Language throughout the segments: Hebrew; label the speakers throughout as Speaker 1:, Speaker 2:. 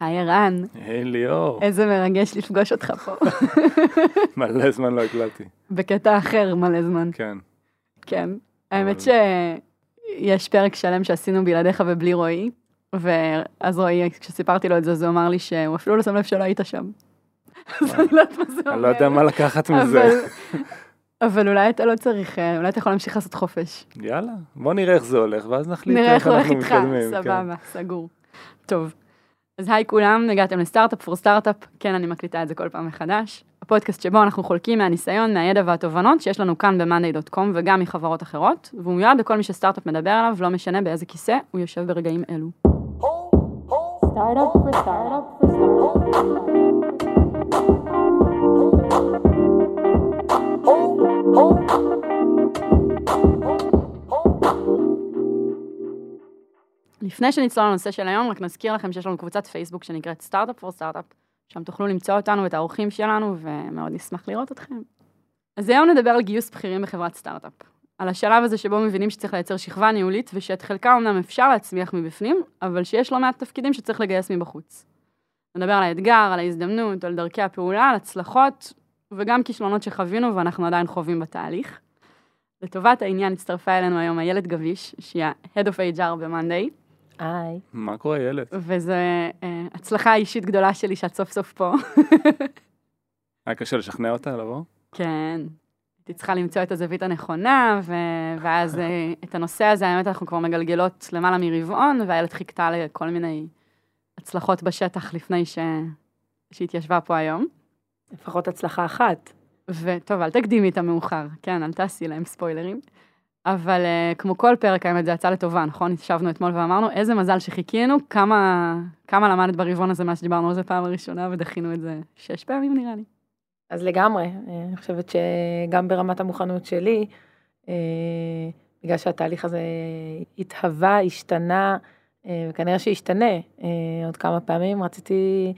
Speaker 1: היי ערן,
Speaker 2: היי ליאור,
Speaker 1: איזה מרגש לפגוש אותך פה.
Speaker 2: מלא זמן לא הקלטתי.
Speaker 1: בקטע אחר מלא זמן.
Speaker 2: כן.
Speaker 1: כן. האמת שיש פרק שלם שעשינו בלעדיך ובלי רועי, ואז רועי, כשסיפרתי לו את זה, אז הוא אמר לי שהוא אפילו לא שם לב שלא היית שם. אז אני לא יודעת מה זה אומר.
Speaker 2: אני לא יודע מה לקחת מזה.
Speaker 1: אבל- אולי אתה לא צריך, אה, אולי אתה יכול להמשיך לעשות חופש.
Speaker 2: יאלה, בוא נראה איך זה הולך, ואז נחליט
Speaker 1: נראה איך הולך
Speaker 2: אנחנו
Speaker 1: איתך,
Speaker 2: מתקדמים, כן.
Speaker 1: סבבה, סגור. טוב. אז היי כולם, הגעתם לסטארט-אפ פור סטארט-אפ, כן, אני מקליטה את זה כל פעם מחדש. הפודקאסט שבו אנחנו חולקים מהניסיון, מהידע והתובנות שיש לנו כאן ב-monday.com וגם מחברות אחרות, והוא מיועד לכל מי שסטארט-אפ מדבר עליו, לא משנה באיזה כיסא הוא יושב ברגעים אלו. סטארט-אפ for לפני שנצלול לנושא של היום, רק נזכיר לכם שיש לנו קבוצת פייסבוק שנקראת סטארט-אפ פור סטארט-אפ, שם תוכלו למצוא אותנו ואת האורחים שלנו, ומאוד נשמח לראות אתכם. אז היום נדבר על גיוס בכירים בחברת סטארט-אפ. על השלב הזה שבו מבינים שצריך לייצר שכבה ניהולית, ושאת חלקה אמנם אפשר להצמיח מבפנים, אבל שיש לא מעט תפקידים שצריך לגייס מבחוץ. נדבר על האתגר, על ההזדמנות, על דרכי הפעולה, על הצלחות, וגם כישלונות שחווינו ואנחנו עדיין חווים בתהליך. לטובת העניין הצטרפה אלינו היום איילת גביש, שהיא ה-Head of HR ב-Monday,
Speaker 3: היי.
Speaker 2: מה קורה ילד?
Speaker 1: וזו אה, הצלחה אישית גדולה שלי שאת סוף סוף פה.
Speaker 2: היה קשה לשכנע אותה לבוא?
Speaker 1: כן, הייתי צריכה למצוא את הזווית הנכונה, ו... ואז אה, את הנושא הזה, האמת, אנחנו כבר מגלגלות למעלה מרבעון, ואיילת חיכתה לכל מיני הצלחות בשטח לפני ש... שהתיישבה פה היום.
Speaker 3: לפחות הצלחה אחת.
Speaker 1: וטוב, אל תקדימי את המאוחר, כן, אל תעשי להם ספוילרים. אבל uh, כמו כל פרק, האמת, זה יצא לטובה, נכון? ישבנו אתמול ואמרנו, איזה מזל שחיכינו, כמה, כמה למדת ברבעון הזה מאז שדיברנו על זה פעם הראשונה, ודחינו את זה שש פעמים נראה לי.
Speaker 3: אז לגמרי, אה, אני חושבת שגם ברמת המוכנות שלי, אה, בגלל שהתהליך הזה התהווה, השתנה, אה, וכנראה שישתנה עוד כמה פעמים, רציתי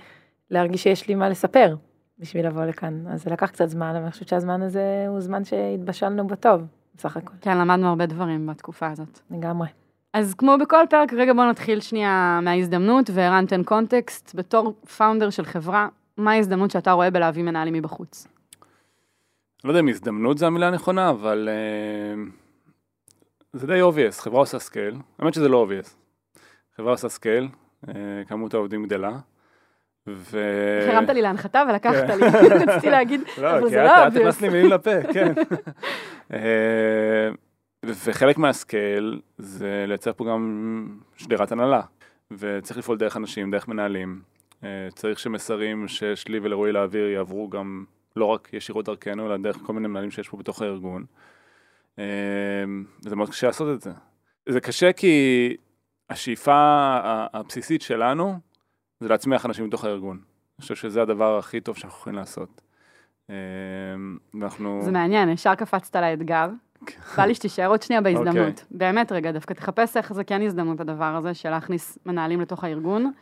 Speaker 3: להרגיש שיש לי מה לספר בשביל לבוא לכאן. אז זה לקח קצת זמן, אבל אני חושבת שהזמן הזה הוא זמן שהתבשלנו בטוב, בסך הכל,
Speaker 1: כן, למדנו הרבה דברים בתקופה הזאת.
Speaker 3: לגמרי.
Speaker 1: אז כמו בכל פרק, רגע בואו נתחיל שנייה מההזדמנות, וערן תן קונטקסט, בתור פאונדר של חברה, מה ההזדמנות שאתה רואה בלהביא מנהלים מבחוץ?
Speaker 2: לא יודע אם הזדמנות זה המילה הנכונה, אבל אה, זה די obvious, חברה עושה scale, האמת שזה לא obvious. חברה עושה scale, אה, כמות העובדים גדלה, ו...
Speaker 1: הרמת לי להנחתה ולקחת
Speaker 2: כן.
Speaker 1: לי, רציתי להגיד,
Speaker 2: לא,
Speaker 1: אבל
Speaker 2: כי
Speaker 1: זה
Speaker 2: את-
Speaker 1: לא
Speaker 2: את
Speaker 1: obvious.
Speaker 2: הכנסת לי מילים לפה, כן. אה, וחלק מה scale זה לייצר פה גם שדרת הנהלה, וצריך לפעול דרך אנשים, דרך מנהלים. אה, צריך שמסרים שיש לי ולרועי להעביר יעברו גם לא רק ישירות דרכנו, אלא דרך כל מיני מנהלים שיש פה בתוך הארגון. אה, וזה מאוד קשה לעשות את זה. זה קשה כי השאיפה הבסיסית שלנו זה להצמיח אנשים מתוך הארגון. אני חושב שזה הדבר הכי טוב שאנחנו יכולים לעשות. אה, ואנחנו...
Speaker 1: זה מעניין, ישר קפצת לאתגר. בא לי שתישאר עוד שנייה בהזדמנות.
Speaker 2: אוקיי.
Speaker 1: באמת רגע, דווקא תחפש איך זה כן הזדמנות הדבר הזה, של להכניס מנהלים לתוך הארגון.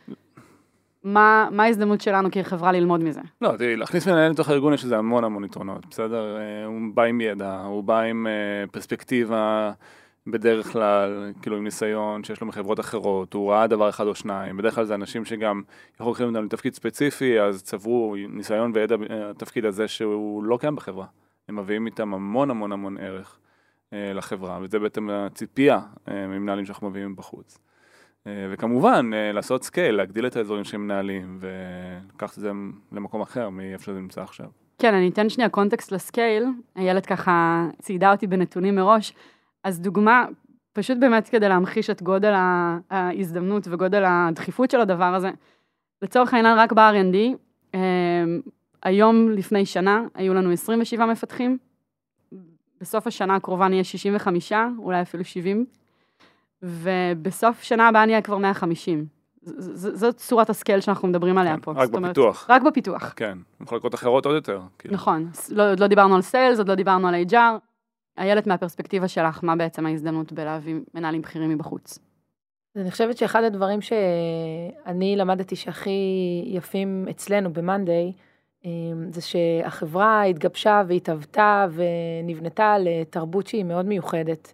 Speaker 1: מה מה ההזדמנות שלנו כחברה ללמוד מזה?
Speaker 2: לא, תראי, להכניס מנהל לתוך הארגון יש לזה המון המון יתרונות, בסדר? אה, הוא בא עם ידע, הוא בא עם אה, פרספקטיבה בדרך כלל, כאילו עם ניסיון שיש לו מחברות אחרות, הוא ראה דבר אחד או שניים, בדרך כלל זה אנשים שגם יכולים לקחת אותם לתפקיד ספציפי, אז צברו ניסיון וידע בתפקיד הזה שהוא לא קיים בחברה. הם מביאים איתם המון המון המון ערך אה, לחברה, וזה בעצם הציפייה אה, ממנהלים שאנחנו מביאים בחוץ. אה, וכמובן, אה, לעשות scale, להגדיל את האזורים שהם מנהלים, ולקחת את זה למקום אחר מאיפה שזה נמצא עכשיו.
Speaker 1: כן, אני אתן שנייה context ל scale. איילת ככה ציידה אותי בנתונים מראש. אז דוגמה, פשוט באמת כדי להמחיש את גודל ההזדמנות וגודל הדחיפות של הדבר הזה. לצורך העניין, רק ב-R&D, אה, היום לפני שנה היו לנו 27 מפתחים. בסוף השנה הקרובה נהיה 65, אולי אפילו 70, ובסוף שנה הבאה נהיה כבר 150. ז- ז- זאת צורת הסקייל שאנחנו מדברים עליה
Speaker 2: כן,
Speaker 1: פה.
Speaker 2: רק
Speaker 1: זאת אומרת,
Speaker 2: בפיתוח.
Speaker 1: רק בפיתוח.
Speaker 2: כן, מחלקות אחרות עוד יותר. כאילו.
Speaker 1: נכון, ס- לא, עוד לא דיברנו על סיילס, עוד לא דיברנו על HR. איילת, מהפרספקטיבה שלך, מה בעצם ההזדמנות בלהביא מנהלים בכירים מבחוץ?
Speaker 3: אני חושבת שאחד הדברים שאני למדתי שהכי יפים אצלנו ב-Monday, אה, זה שהחברה התגבשה והתהוותה ונבנתה לתרבות שהיא מאוד מיוחדת.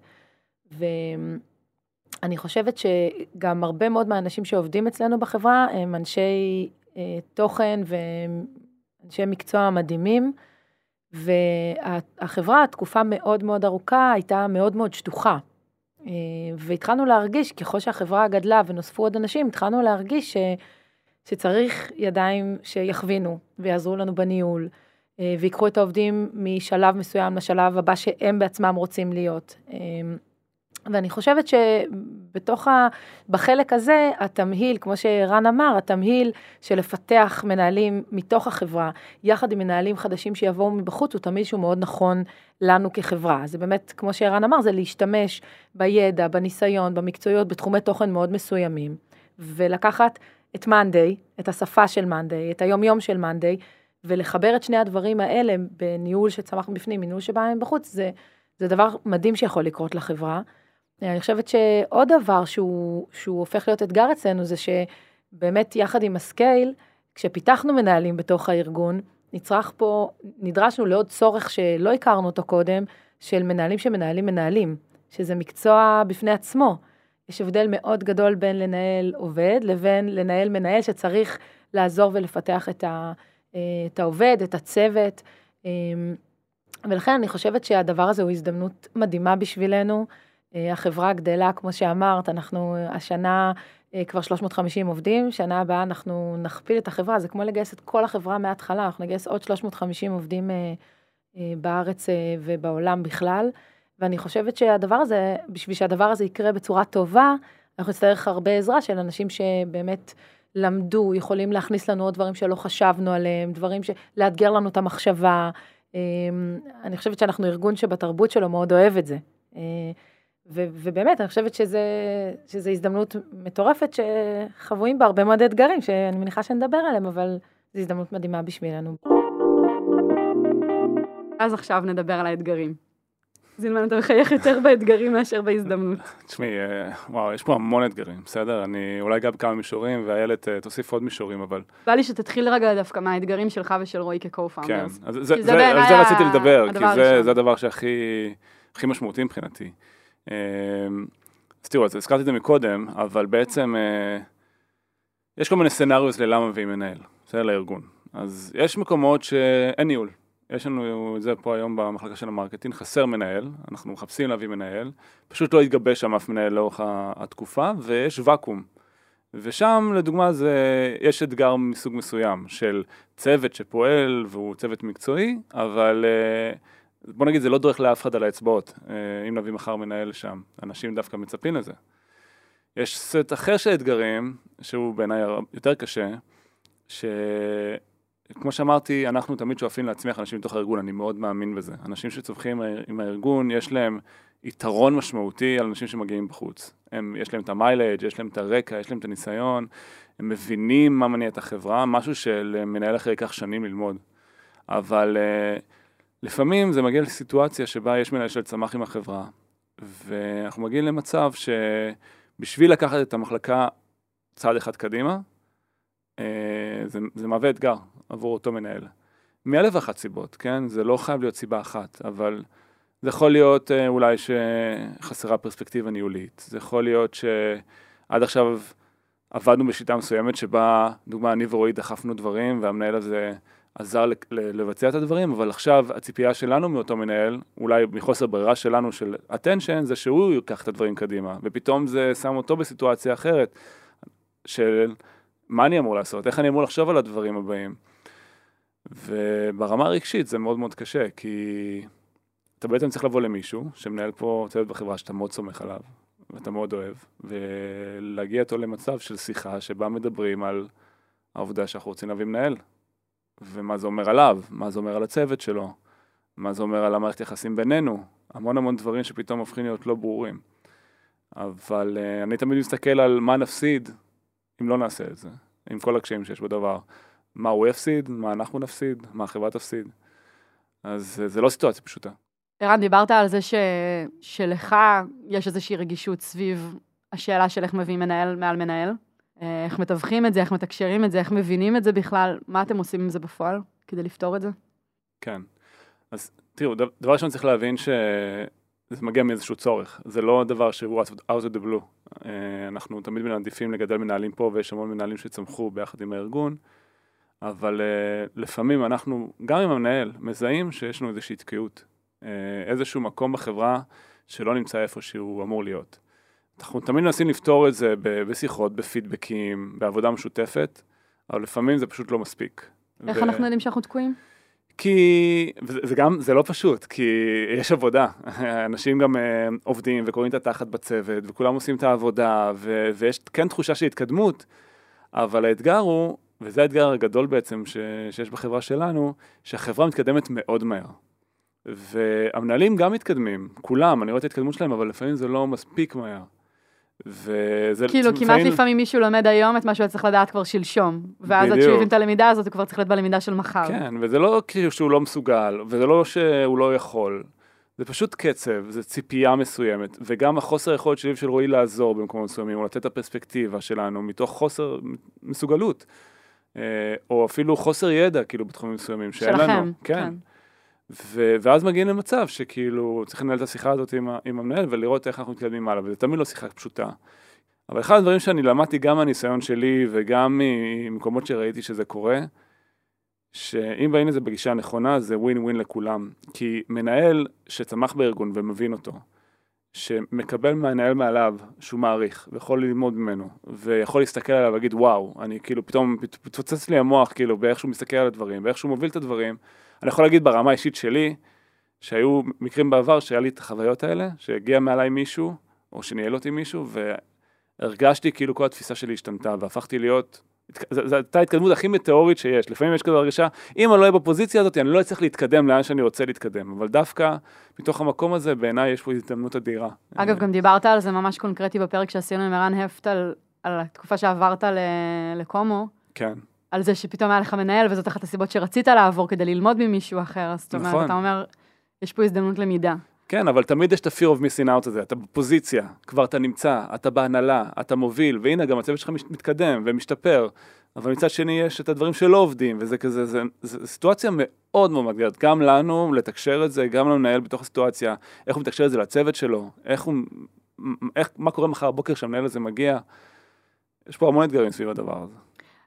Speaker 3: אני חושבת שגם הרבה מאוד מהאנשים שעובדים אצלנו בחברה הם אנשי אה, תוכן ואנשי מקצוע מדהימים, והחברה, תקופה מאוד מאוד ארוכה, הייתה מאוד מאוד שטוחה. אה, והתחלנו להרגיש, ככל שהחברה גדלה ונוספו עוד אנשים, התחלנו להרגיש ש, שצריך ידיים שיכווינו ויעזרו לנו בניהול, אה, ויקחו את העובדים משלב מסוים לשלב הבא שהם בעצמם רוצים להיות. ואני חושבת שבתוך ה... בחלק הזה, התמהיל, כמו שרן אמר, התמהיל של לפתח מנהלים מתוך החברה, יחד עם מנהלים חדשים שיבואו מבחוץ, הוא תמיד שהוא מאוד נכון לנו כחברה. זה באמת, כמו שרן אמר, זה להשתמש בידע, בניסיון, במקצועיות, בתחומי תוכן מאוד מסוימים, ולקחת את מאנדיי, את השפה של מאנדיי, את היום-יום של מאנדיי, ולחבר את שני הדברים האלה בניהול שצמח מבפנים, מניהול שבא מבחוץ, זה, זה דבר מדהים שיכול לקרות לחברה. אני חושבת שעוד דבר שהוא, שהוא הופך להיות אתגר אצלנו זה שבאמת יחד עם הסקייל, כשפיתחנו מנהלים בתוך הארגון, נצרך פה, נדרשנו לעוד צורך שלא הכרנו אותו קודם, של מנהלים שמנהלים מנהלים, שזה מקצוע בפני עצמו. יש הבדל מאוד גדול בין לנהל עובד לבין לנהל מנהל שצריך לעזור ולפתח את, ה, את העובד, את הצוות. ולכן אני חושבת שהדבר הזה הוא הזדמנות מדהימה בשבילנו. אה, החברה גדלה, כמו שאמרת, אנחנו השנה אה, כבר 350 עובדים, שנה הבאה אנחנו נכפיל את החברה, זה כמו לגייס את כל החברה מההתחלה, אנחנו נגייס עוד 350 עובדים אה, בארץ ובעולם בכלל, ואני חושבת שהדבר הזה, בשביל שהדבר הזה יקרה בצורה טובה, אנחנו נצטרך הרבה עזרה של אנשים שבאמת למדו, יכולים להכניס לנו עוד דברים שלא חשבנו עליהם, דברים ש... לאתגר לנו את המחשבה. אני חושבת שאנחנו ארגון שבתרבות שלו מאוד אוהב את זה. ו- ובאמת, אני חושבת שזו הזדמנות מטורפת שחבויים בה הרבה מאוד אתגרים, שאני מניחה שנדבר עליהם, אבל זו הזדמנות מדהימה בשבילנו.
Speaker 1: אז עכשיו נדבר על האתגרים. זילמן, אתה מחייך יותר באתגרים מאשר בהזדמנות.
Speaker 2: תשמעי, אה, וואו, יש פה המון אתגרים, בסדר? אני אולי גם כמה מישורים, ואיילת אה, תוסיף עוד מישורים, אבל...
Speaker 1: בא לי שתתחיל רגע דווקא מהאתגרים שלך ושל רועי כ-co-founders.
Speaker 2: כן, אז זה, זה, זה, על זה רציתי לדבר, כי זה, זה הדבר שהכי משמעותי מבחינתי. אמ, אז תראו, אז הזכרתי את זה מקודם, אבל בעצם אה, יש כל מיני scenarios ללמה מביאים מנהל, בסדר, לארגון. אז יש מקומות שאין ניהול. יש לנו את זה פה היום במחלקה של ה marketing, חסר מנהל, אנחנו מחפשים להביא מנהל, פשוט לא התגבש שם אף מנהל לאורך התקופה, ויש ואקום. ושם לדוגמה זה, יש אתגר מסוג מסוים של צוות שפועל והוא צוות מקצועי, אבל uh, בוא נגיד, זה לא דורך לאף אחד על האצבעות, אה, אם נביא מחר מנהל לשם. אנשים דווקא מצפים לזה. יש סט אחר של אתגרים, שהוא בעיניי יותר קשה, שכמו שאמרתי, אנחנו תמיד שואפים להצמיח אנשים מתוך הארגון, אני מאוד מאמין בזה. אנשים שצומחים עם הארגון, יש להם יתרון משמעותי על אנשים שמגיעים בחוץ. הם, יש להם את המיילג', יש להם את הרקע, יש להם את הניסיון, הם מבינים מה מניע את החברה, משהו שלמנהל אחר ייקח שנים ללמוד. אבל... Uh, לפעמים זה מגיע לסיטואציה שבה יש מנהל של צמח עם החברה, ואנחנו מגיעים למצב שבשביל לקחת את המחלקה צעד אחד קדימה, אה, זה, זה מהווה אתגר עבור אותו מנהל. מאלף ואחת סיבות, כן? זה לא חייב להיות סיבה אחת, אבל זה יכול להיות אה, אולי שחסרה פרספקטיבה ניהולית, זה יכול להיות שעד עכשיו עבדנו בשיטה מסוימת שבה, דוגמה, אני ורועי דחפנו דברים והמנהל הזה עזר לבצע את הדברים, אבל עכשיו הציפייה שלנו מאותו מנהל, אולי מחוסר ברירה שלנו של attention, זה שהוא ייקח את הדברים קדימה, ופתאום זה שם אותו בסיטואציה אחרת, של מה אני אמור לעשות, איך אני אמור לחשוב על הדברים הבאים. וברמה הרגשית זה מאוד מאוד קשה, כי אתה בעצם צריך לבוא למישהו שמנהל פה צוות בחברה שאתה מאוד סומך עליו, ואתה מאוד אוהב, ולהגיע איתו למצב של שיחה שבה מדברים על העובדה שאנחנו רוצים להביא מנהל. ומה זה אומר עליו, מה זה אומר על הצוות שלו, מה זה אומר על המערכת יחסים בינינו, המון המון דברים שפתאום הופכים להיות לא ברורים. אבל uh, אני תמיד מסתכל על מה נפסיד אם לא נעשה את זה, עם כל הקשיים שיש בדבר. מה הוא יפסיד, מה אנחנו נפסיד, מה החברה תפסיד. אז uh, זה לא סיטואציה פשוטה.
Speaker 1: ערן, דיברת על זה ש... שלך יש איזושהי רגישות סביב השאלה של איך מביאים מנהל מעל מנהל. אה, איך מתווכים את זה, איך מתקשרים את זה, איך מבינים את זה בכלל, מה אתם עושים עם זה בפועל כדי לפתור את זה?
Speaker 2: כן. אז תראו, דבר ראשון צריך להבין שזה מגיע מאיזשהו צורך, זה לא דבר שהוא out of the blue. אה, אנחנו תמיד מעדיפים לגדל מנהלים פה, ויש המון מנהלים שצמחו ביחד עם הארגון, אבל אה, לפעמים אנחנו, גם עם המנהל, מזהים שיש לנו איזושהי תקיעות, איזשהו מקום בחברה שלא נמצא איפה שהוא אמור להיות. אנחנו תמיד מנסים לפתור את זה בשיחות, בפידבקים, בעבודה משותפת, אבל לפעמים זה פשוט לא מספיק.
Speaker 1: איך ו... אנחנו יודעים שאנחנו תקועים?
Speaker 2: כי זה גם, זה לא פשוט, כי יש עבודה. אנשים גם uh, עובדים וקוראים את התחת בצוות, וכולם עושים את העבודה, ו- ויש כן תחושה של התקדמות, אבל האתגר הוא, וזה האתגר הגדול בעצם ש- שיש בחברה שלנו, שהחברה מתקדמת מאוד מהר. והמנהלים גם מתקדמים, כולם, אני רואה את ההתקדמות שלהם, אבל לפעמים זה לא מספיק מהר.
Speaker 1: וזה... כאילו, כמעט לפעמים... לפעמים מישהו לומד היום את מה שהוא צריך לדעת כבר שלשום. ואז עד שהוא הבין את הלמידה הזאת, הוא כבר צריך להיות בלמידה של מחר.
Speaker 2: כן, וזה לא כאילו שהוא לא מסוגל, וזה לא שהוא לא יכול. זה פשוט קצב, זה ציפייה מסוימת, וגם החוסר יכולת שלי של רועי לעזור במקומות מסוימים, או לתת את הפרספקטיבה שלנו מתוך חוסר מסוגלות, אה, או אפילו חוסר ידע, כאילו, בתחומים מסוימים, שאין
Speaker 1: שלכם,
Speaker 2: לנו. כן. כן. ו- ואז מגיעים למצב שכאילו צריך לנהל את השיחה הזאת עם, עם המנהל ולראות איך אנחנו מתקדמים הלאה, וזה תמיד לא שיחה פשוטה. אבל אחד הדברים שאני למדתי גם מהניסיון שלי וגם ממקומות שראיתי שזה קורה, שאם באים לזה בגישה הנכונה זה ווין ווין לכולם. כי מנהל שצמח בארגון ומבין אותו, שמקבל מהמנהל מעליו שהוא מעריך ויכול ללמוד ממנו ויכול להסתכל עליו ולהגיד וואו, אני כאילו פתאום מתפוצץ לי המוח כאילו באיך שהוא מסתכל על הדברים, באיך שהוא מוביל את הדברים, אני יכול להגיד ברמה האישית שלי, שהיו מקרים בעבר שהיה לי את החוויות האלה, שהגיע מעליי מישהו, או שניהל אותי מישהו, והרגשתי כאילו כל התפיסה שלי השתנתה, והפכתי להיות, זו הייתה ההתקדמות הכי מטאורית שיש, לפעמים יש כזו הרגשה, אם אני לא אהיה בפוזיציה הזאת, אני לא אצליח להתקדם לאן שאני רוצה להתקדם, אבל דווקא מתוך המקום הזה, בעיניי יש פה הזדמנות אדירה.
Speaker 1: אגב, גם דיברת על זה ממש קונקרטי בפרק שעשינו עם ערן הפט על, על התקופה שעברת לקומו.
Speaker 2: כן.
Speaker 1: על זה שפתאום היה לך מנהל, וזאת אחת הסיבות שרצית לעבור כדי ללמוד ממישהו אחר, זאת אומרת, נכון. אתה אומר, יש פה הזדמנות למידה.
Speaker 2: כן, אבל תמיד יש את ה-fear of missing out הזה, אתה בפוזיציה, כבר אתה נמצא, אתה בהנהלה, אתה מוביל, והנה גם הצוות שלך מתקדם ומשתפר, אבל מצד שני יש את הדברים שלא עובדים, וזה כזה, זה, זה, זה סיטואציה מאוד מאוד מאתגרת, גם לנו לתקשר את זה, גם למנהל בתוך הסיטואציה, איך הוא מתקשר את זה לצוות שלו, איך הוא, איך, מה קורה מחר בבוקר כשהמנהל הזה מגיע, יש פה המון אתגרים סביב הדבר הזה.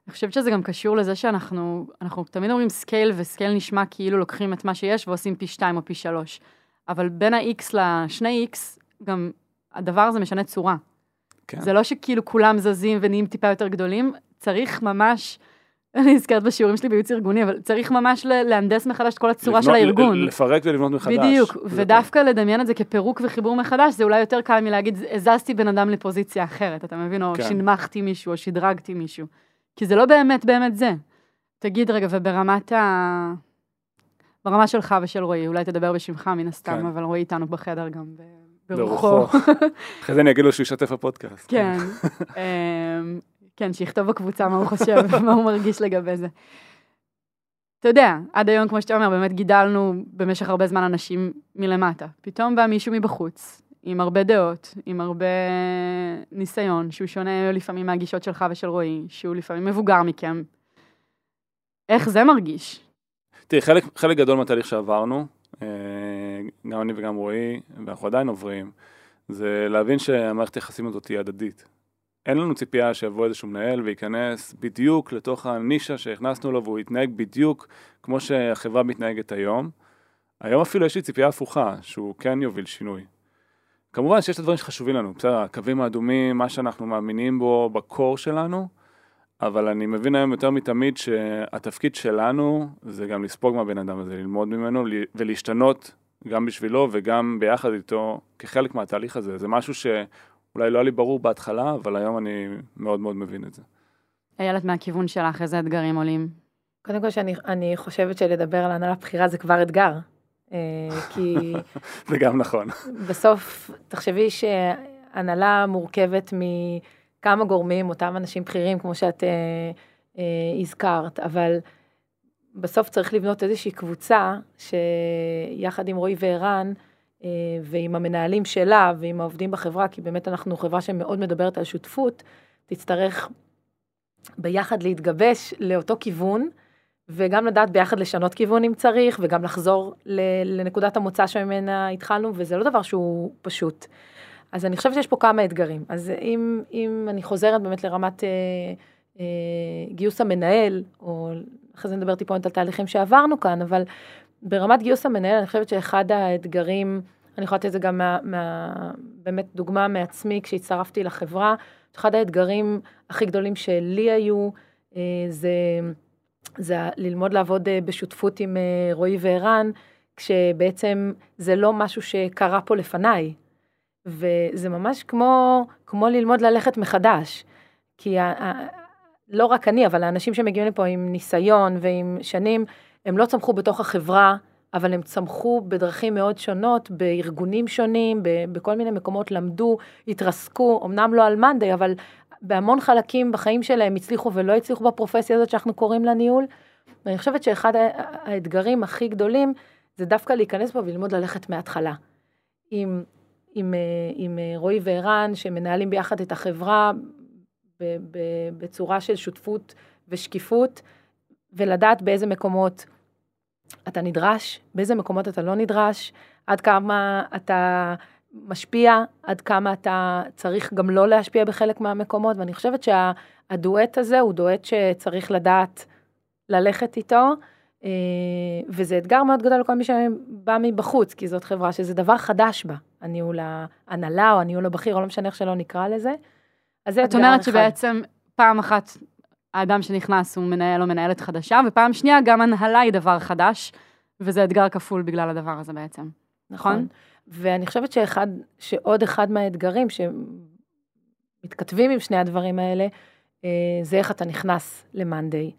Speaker 1: אני חושבת שזה גם קשור לזה שאנחנו, אנחנו תמיד אומרים scale, ו scale נשמע כאילו לוקחים את מה שיש ועושים פי שתיים או פי שלוש. אבל בין ה-X לשני X, גם הדבר הזה משנה צורה. כן. זה לא שכאילו כולם זזים ונהיים טיפה יותר גדולים, צריך ממש, אני נזכרת בשיעורים שלי בייעוץ ארגוני, אבל צריך ממש להנדס מחדש את כל הצורה לבנות, של הארגון.
Speaker 2: לפרק ולבנות מחדש.
Speaker 1: בדיוק, ודווקא טוב. לדמיין את זה כפירוק וחיבור מחדש, זה אולי יותר קל מלהגיד, הזזתי בן אדם לפוזיציה אחרת, אתה מבין? או כן. שינמכתי מישהו, או שדרגתי מישהו. כי זה לא באמת באמת זה. תגיד רגע, וברמת ה... ברמה שלך ושל רועי, אולי תדבר בשמך מן הסתם, כן. אבל רועי איתנו בחדר גם ברוחו.
Speaker 2: אחרי זה אני אגיד לו שהוא ישתף בפודקאסט.
Speaker 1: כן, אמ, כן, שיכתוב בקבוצה מה הוא חושב, מה הוא מרגיש לגבי זה. אתה יודע, עד היום, כמו שאתה אומר, באמת גידלנו במשך הרבה זמן אנשים מלמטה. פתאום בא מישהו מבחוץ, עם הרבה דעות, עם הרבה ניסיון, שהוא שונה לפעמים מהגישות שלך ושל רועי, שהוא לפעמים מבוגר מכם. איך זה מרגיש?
Speaker 2: תראי, חלק, חלק גדול מהתהליך שעברנו, אה, גם אני וגם רועי, ואנחנו עדיין עוברים, זה להבין שהמערכת היחסים הזאת היא הדדית. אין לנו ציפייה שיבוא איזשהו מנהל וייכנס בדיוק לתוך הנישה שהכנסנו לו והוא יתנהג בדיוק כמו שהחברה מתנהגת היום. היום אפילו יש לי ציפייה הפוכה, שהוא כן יוביל שינוי. כמובן שיש את הדברים שחשובים לנו, בסדר, הקווים האדומים, מה שאנחנו מאמינים בו בקור שלנו, אבל אני מבין היום יותר מתמיד שהתפקיד שלנו זה גם לספוג מהבן אדם הזה, ללמוד ממנו ולהשתנות גם בשבילו וגם ביחד איתו כחלק מהתהליך הזה. זה משהו שאולי לא היה לי ברור בהתחלה, אבל היום אני מאוד מאוד מבין את זה.
Speaker 1: איילת, מהכיוון שלך, איזה אתגרים עולים?
Speaker 3: קודם כל שאני חושבת שלדבר על הנהלה בחירה זה כבר אתגר. אה, כי...
Speaker 2: זה גם נכון.
Speaker 3: בסוף, תחשבי שהנהלה מורכבת מכמה גורמים, אותם אנשים בכירים, כמו שאת אה, אה, הזכרת, אבל בסוף צריך לבנות איזושהי קבוצה, שיחד עם רועי וערן, אה, ועם המנהלים שלה, ועם העובדים בחברה, כי באמת אנחנו חברה שמאוד מדברת על שותפות, תצטרך ביחד להתגבש לאותו כיוון. וגם לדעת ביחד לשנות כיוון אם צריך, וגם לחזור לנקודת המוצא שממנה התחלנו, וזה לא דבר שהוא פשוט. אז אני חושבת שיש פה כמה אתגרים. אז אם, אם אני חוזרת באמת לרמת אה, אה, גיוס המנהל, או אחרי זה נדבר טיפונת על תהליכים שעברנו כאן, אבל ברמת גיוס המנהל, אני חושבת שאחד האתגרים, אני יכולה לתת את זה גם מה, מה, באמת דוגמה מעצמי כשהצטרפתי לחברה, אחד האתגרים הכי גדולים שלי היו, אה, זה, זה ללמוד לעבוד אה, בשותפות עם אה, רועי וערן, כשבעצם זה לא משהו שקרה פה לפניי. וזה ממש כמו, כמו ללמוד ללכת מחדש. כי ה, ה, לא רק אני, אבל האנשים שמגיעים לפה עם ניסיון ועם שנים, הם לא צמחו בתוך החברה, אבל הם צמחו בדרכים מאוד שונות, בארגונים שונים, בכל מיני מקומות למדו, התרסקו, אמנם לא על מאנדיי, אבל בהמון חלקים בחיים שלהם הצליחו ולא הצליחו בפרופסיה הזאת שאנחנו קוראים לה ניהול. ואני חושבת שאחד האתגרים הכי גדולים זה דווקא להיכנס פה וללמוד ללכת מההתחלה. עם, עם, עם רועי וערן שמנהלים ביחד את החברה בצורה של שותפות ושקיפות, ולדעת באיזה מקומות אתה נדרש, באיזה מקומות אתה לא נדרש, עד כמה אתה משפיע, עד כמה אתה צריך גם לא להשפיע בחלק מהמקומות, ואני חושבת שהדואט הזה הוא דואט שצריך לדעת ללכת איתו, אה, וזה אתגר מאוד גדול לכל מי שבא מבחוץ, כי זאת חברה שזה דבר חדש בה, הניהול ההנהלה או הניהול הבכיר, או לא משנה איך שלא נקרא לזה.
Speaker 1: אז. את אומרת שבעצם פעם אחת האדם שנכנס הוא מנהל או מנהלת חדשה, ופעם שנייה גם הנהלה היא דבר חדש, וזה אתגר כפול בגלל הדבר הזה בעצם. נכון? נכון?
Speaker 3: ואני חושבת שאחד, שעוד אחד מהאתגרים שמתכתבים עם שני הדברים האלה, אה, זה איך אתה נכנס למאנדיי.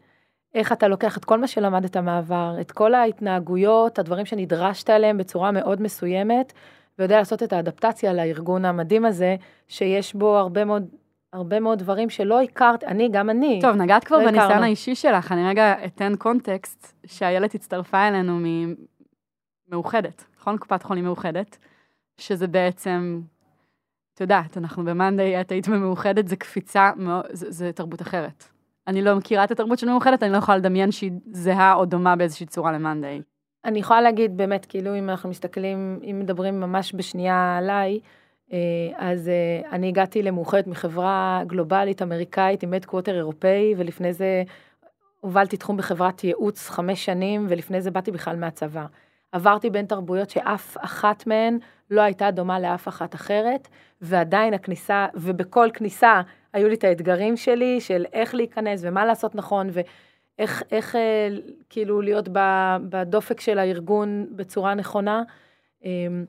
Speaker 3: איך אתה לוקח את כל מה שלמדת מהעבר, את כל ההתנהגויות, הדברים שנדרשת אליהם בצורה מאוד מסוימת, ויודע לעשות את האדפטציה לארגון המדהים הזה, שיש בו הרבה מאוד הרבה מאוד דברים שלא הכרת, אני, גם אני.
Speaker 1: טוב, נגעת כבר לא בניסיון האישי שלך, אני רגע אתן קונטקסט שאיילת הצטרפה אלינו ממאוחדת, נכון? קופת חולים מאוחדת, שזה בעצם, את יודעת, אנחנו במאנדיי, את היית במאוחדת, זה קפיצה, זה, זה תרבות אחרת. אני לא מכירה את התרבות של מאוחדת, אני לא יכולה לדמיין שהיא זהה או דומה באיזושהי צורה למאנדיי.
Speaker 3: אני יכולה להגיד באמת, כאילו, אם אנחנו מסתכלים, אם מדברים ממש בשנייה עליי, אה, אז אה, אני הגעתי למאוחדת מחברה גלובלית אמריקאית עם הדקווטר אירופאי, ולפני זה הובלתי תחום בחברת ייעוץ חמש שנים, ולפני זה באתי בכלל מהצבא. עברתי בין תרבויות שאף אחת מהן לא הייתה דומה לאף אחת אחרת, ועדיין הכניסה, ובכל כניסה היו לי את האתגרים שלי של איך להיכנס ומה לעשות נכון, ואיך איך, אה, כאילו להיות בדופק של הארגון בצורה נכונה. אמ,